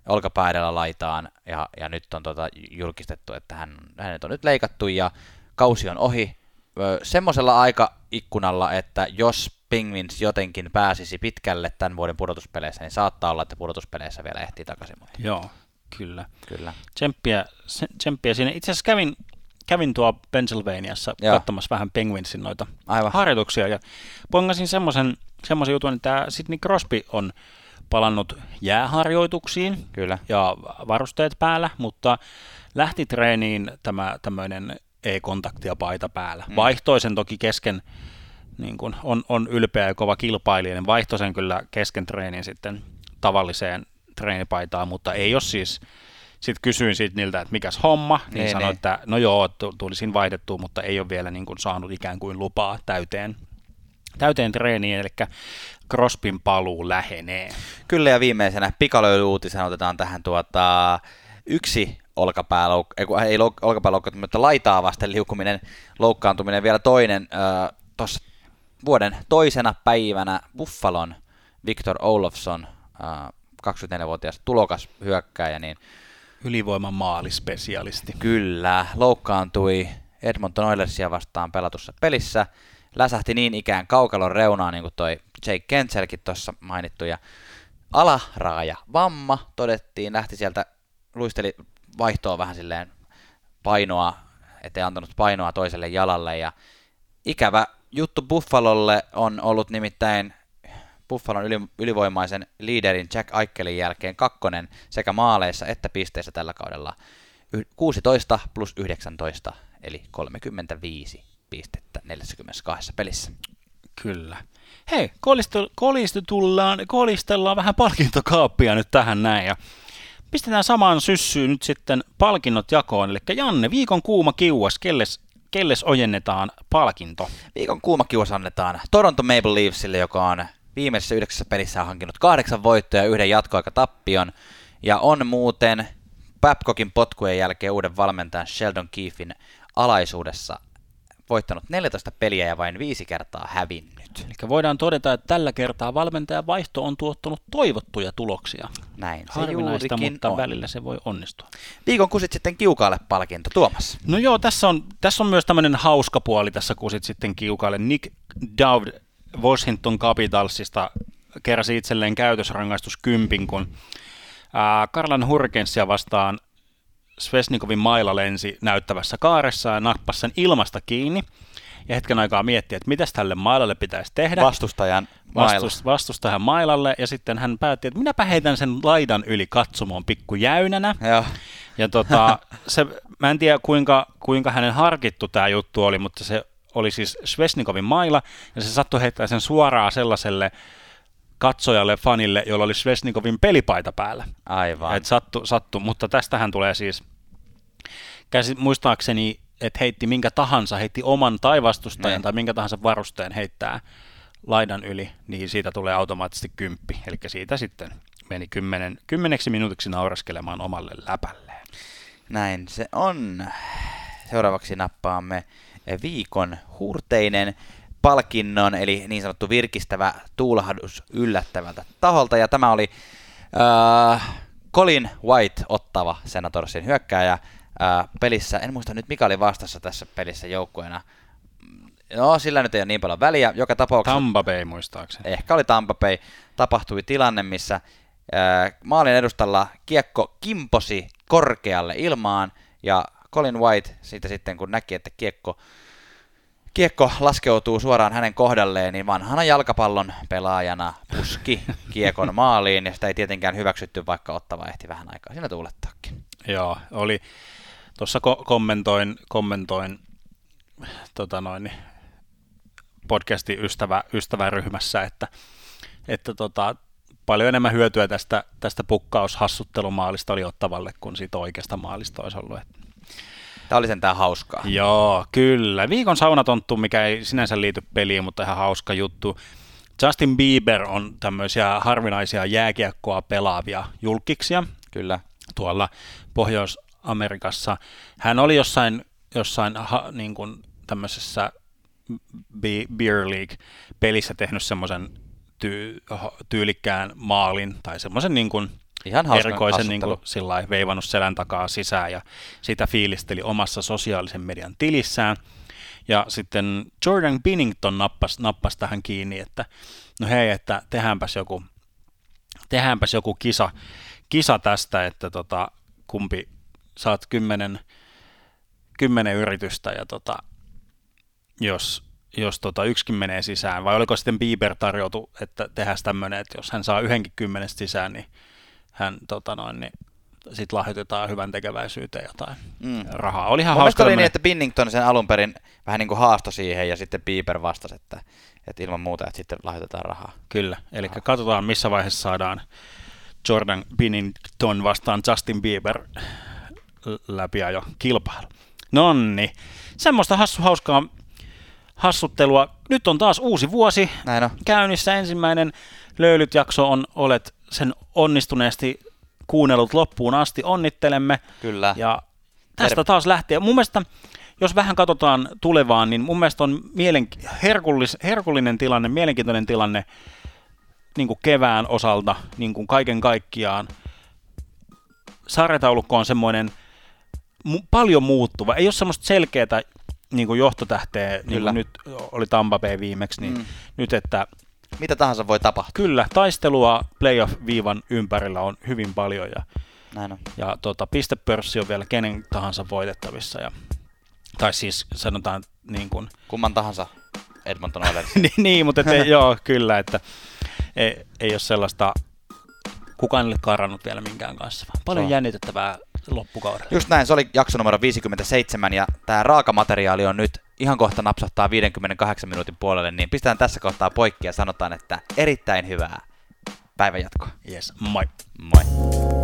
Speaker 1: olkapäädellä laitaan ja, ja nyt on tota julkistettu, että hän, hänet on nyt leikattu ja kausi on ohi. Semmoisella aikaikkunalla, että jos Penguins jotenkin pääsisi pitkälle tämän vuoden pudotuspeleissä, niin saattaa olla, että pudotuspeleissä vielä ehtii takaisin.
Speaker 2: Joo, kyllä. kyllä. Tsemppiä, tsemppiä siinä. Itse asiassa kävin, kävin tuo Pennsylvaniassa Joo. katsomassa vähän Penguinsin noita Aivan. harjoituksia ja pongasin semmoisen semmoisen jutun, että Sidney Crosby on palannut jääharjoituksiin Kyllä. ja varusteet päällä, mutta lähti treeniin tämä tämmöinen e-kontakti ja paita päällä. Mm. Vaihtoi sen toki kesken niin kun on, on ylpeä ja kova kilpailija, niin vaihtoi sen kyllä kesken treenin sitten tavalliseen treenipaitaan, mutta ei ole siis, sitten kysyin siitä niiltä, että mikäs homma, niin, niin sanoi, että no joo, tuli siinä vaihdettua, mutta ei ole vielä niin kuin saanut ikään kuin lupaa täyteen, täyteen treeniin, eli Crospin paluu lähenee.
Speaker 1: Kyllä ja viimeisenä pikalöily-uutisena otetaan tähän tuota, yksi olkapäälouk- ei, ei mutta laitaa vasten liukuminen, loukkaantuminen vielä toinen äh, tuossa vuoden toisena päivänä Buffalon Victor Olofsson, 24-vuotias tulokas hyökkääjä, niin
Speaker 2: Ylivoiman maalispesialisti.
Speaker 1: Kyllä, loukkaantui Edmonton Oilersia vastaan pelatussa pelissä. Läsähti niin ikään kaukalon reunaa, niin kuin toi Jake Kentselkin tuossa mainittu. Ja alaraaja vamma todettiin, lähti sieltä, luisteli vaihtoa vähän silleen painoa, ettei antanut painoa toiselle jalalle. Ja ikävä juttu Buffalolle on ollut nimittäin Buffalon yli, ylivoimaisen liiderin Jack Aikkelin jälkeen kakkonen sekä maaleissa että pisteissä tällä kaudella. 16 plus 19, eli 35 pistettä 42 pelissä.
Speaker 2: Kyllä. Hei, kolistellaan, kolistellaan vähän palkintokaappia nyt tähän näin. Ja pistetään samaan syssyyn nyt sitten palkinnot jakoon. Eli Janne, viikon kuuma kiuas, kelles kelles ojennetaan palkinto?
Speaker 1: Viikon kuuma kiuas annetaan Toronto Maple Leafsille, joka on viimeisessä yhdeksässä pelissä hankkinut kahdeksan voittoa ja yhden jatkoaikatappion. Ja on muuten Babcockin potkujen jälkeen uuden valmentajan Sheldon Keefin alaisuudessa voittanut 14 peliä ja vain viisi kertaa hävinnyt.
Speaker 2: Eli voidaan todeta, että tällä kertaa valmentajan vaihto on tuottanut toivottuja tuloksia.
Speaker 1: Näin
Speaker 2: se Harvinaista, mutta on. välillä se voi onnistua.
Speaker 1: Viikon kusit sitten kiukaalle palkinto. Tuomas.
Speaker 2: No joo, tässä on, tässä on myös tämmöinen hauska puoli tässä kusit sitten kiukaalle. Nick Dowd Washington Capitalsista keräsi itselleen käytösrangaistus kympin, kun ää, Karlan Hurkensia vastaan Svesnikovin maila lensi näyttävässä kaaressa ja nappasi sen ilmasta kiinni. Ja hetken aikaa miettiä, että mitäs tälle mailalle pitäisi tehdä.
Speaker 1: Vastustajan maila. Vastust,
Speaker 2: vastustajan mailalle. Ja sitten hän päätti, että minäpä heitän sen laidan yli katsomoon pikkujäynänä.
Speaker 1: Joo.
Speaker 2: Ja tota, se, mä en tiedä kuinka, kuinka hänen harkittu tämä juttu oli, mutta se oli siis Svesnikovin maila. Ja se sattui heittää sen suoraan sellaiselle katsojalle, fanille, jolla oli Svesnikovin pelipaita päällä.
Speaker 1: Aivan.
Speaker 2: Et sattu, sattu, mutta tästähän tulee siis, käsi, muistaakseni, että heitti minkä tahansa, heitti oman tai vastustajan ne. tai minkä tahansa varusteen heittää laidan yli, niin siitä tulee automaattisesti kymppi. Eli siitä sitten meni kymmenen, kymmeneksi minuutiksi nauraskelemaan omalle läpälleen.
Speaker 1: Näin se on. Seuraavaksi nappaamme viikon hurteinen palkinnon, eli niin sanottu virkistävä tuulahdus yllättävältä taholta. Ja tämä oli Uh, Colin White ottava Senatorsin hyökkääjä uh, pelissä. En muista nyt mikä oli vastassa tässä pelissä joukkueena. No, sillä nyt ei ole niin paljon väliä. Joka tapauksessa...
Speaker 2: Tampa Bay muistaakseni.
Speaker 1: Ehkä oli Tampa Bay. Tapahtui tilanne, missä uh, maalin edustalla kiekko kimposi korkealle ilmaan ja Colin White siitä sitten kun näki, että kiekko kiekko laskeutuu suoraan hänen kohdalleen, niin vanhana jalkapallon pelaajana puski kiekon maaliin, ja sitä ei tietenkään hyväksytty, vaikka ottava ehti vähän aikaa siinä tuulettaakin.
Speaker 2: Joo, oli, tuossa ko- kommentoin, kommentoin tota noin, podcastin ystävä, ystäväryhmässä, että, että tota, paljon enemmän hyötyä tästä, tästä pukkaushassutelumaalista oli ottavalle kuin siitä oikeasta maalista olisi ollut. Että
Speaker 1: Tämä oli sentään hauskaa.
Speaker 2: Joo, kyllä. Viikon saunatonttu, mikä ei sinänsä liity peliin, mutta ihan hauska juttu. Justin Bieber on tämmöisiä harvinaisia jääkiekkoa pelaavia julkiksia.
Speaker 1: Kyllä.
Speaker 2: Tuolla Pohjois-Amerikassa. Hän oli jossain, jossain ha, niin kuin tämmöisessä Beer League-pelissä tehnyt semmoisen tyy, tyylikkään maalin tai semmoisen niin kuin
Speaker 1: Ihan
Speaker 2: erikoisen niin kuin, veivannut selän takaa sisään ja sitä fiilisteli omassa sosiaalisen median tilissään. Ja sitten Jordan Binnington nappasi, nappasi tähän kiinni, että no hei, että tehdäänpäs joku, tehdäänpäs joku kisa, kisa tästä, että tota, kumpi saat kymmenen, kymmenen yritystä ja tota, jos, jos tota yksikin menee sisään, vai oliko sitten Bieber tarjoutu, että tehdään tämmöinen, että jos hän saa yhdenkin kymmenestä sisään, niin hän tota noin, niin sitten lahjoitetaan hyvän tekeväisyyteen jotain mm. rahaa. Oli ihan hauska.
Speaker 1: oli niin, että Binnington sen alun perin vähän niin kuin haasto siihen ja sitten Bieber vastasi, että, että ilman muuta, että sitten lahjoitetaan rahaa.
Speaker 2: Kyllä, eli katsotaan missä vaiheessa saadaan Jordan Binnington vastaan Justin Bieber läpi jo kilpailu. Nonni, semmoista hassu, hauskaa hassuttelua. Nyt on taas uusi vuosi
Speaker 1: Näin on.
Speaker 2: käynnissä. Ensimmäinen löylyt-jakso on Olet sen onnistuneesti kuunnellut loppuun asti. Onnittelemme.
Speaker 1: Kyllä.
Speaker 2: Ja tästä Ter- taas lähtee. Mun mielestä, jos vähän katsotaan tulevaan, niin mun mielestä on mielen- herkullis- herkullinen tilanne, mielenkiintoinen tilanne niin kuin kevään osalta, niin kuin kaiken kaikkiaan. Sarjataulukko on semmoinen mu- paljon muuttuva. Ei ole semmoista selkeää niin kuin johtotähteä, niin kuin nyt oli Tampa Bay viimeksi, niin mm. nyt, että
Speaker 1: mitä tahansa voi tapahtua.
Speaker 2: Kyllä, taistelua playoff-viivan ympärillä on hyvin paljon ja,
Speaker 1: Näin on.
Speaker 2: ja tota, pistepörssi on vielä kenen tahansa voitettavissa. Ja, tai siis sanotaan niin kuin...
Speaker 1: Kumman tahansa Edmonton Oilers.
Speaker 2: niin, niin, mutta et, joo, kyllä, että ei, ei ole sellaista, kukaan ei ole karannut vielä minkään kanssa. Paljon jännitettävää loppukaudella.
Speaker 1: Just näin, se oli jakso numero 57 ja tämä raakamateriaali on nyt ihan kohta napsahtaa 58 minuutin puolelle, niin pistetään tässä kohtaa poikki ja sanotaan, että erittäin hyvää päivänjatkoa.
Speaker 2: Yes, moi.
Speaker 1: Moi.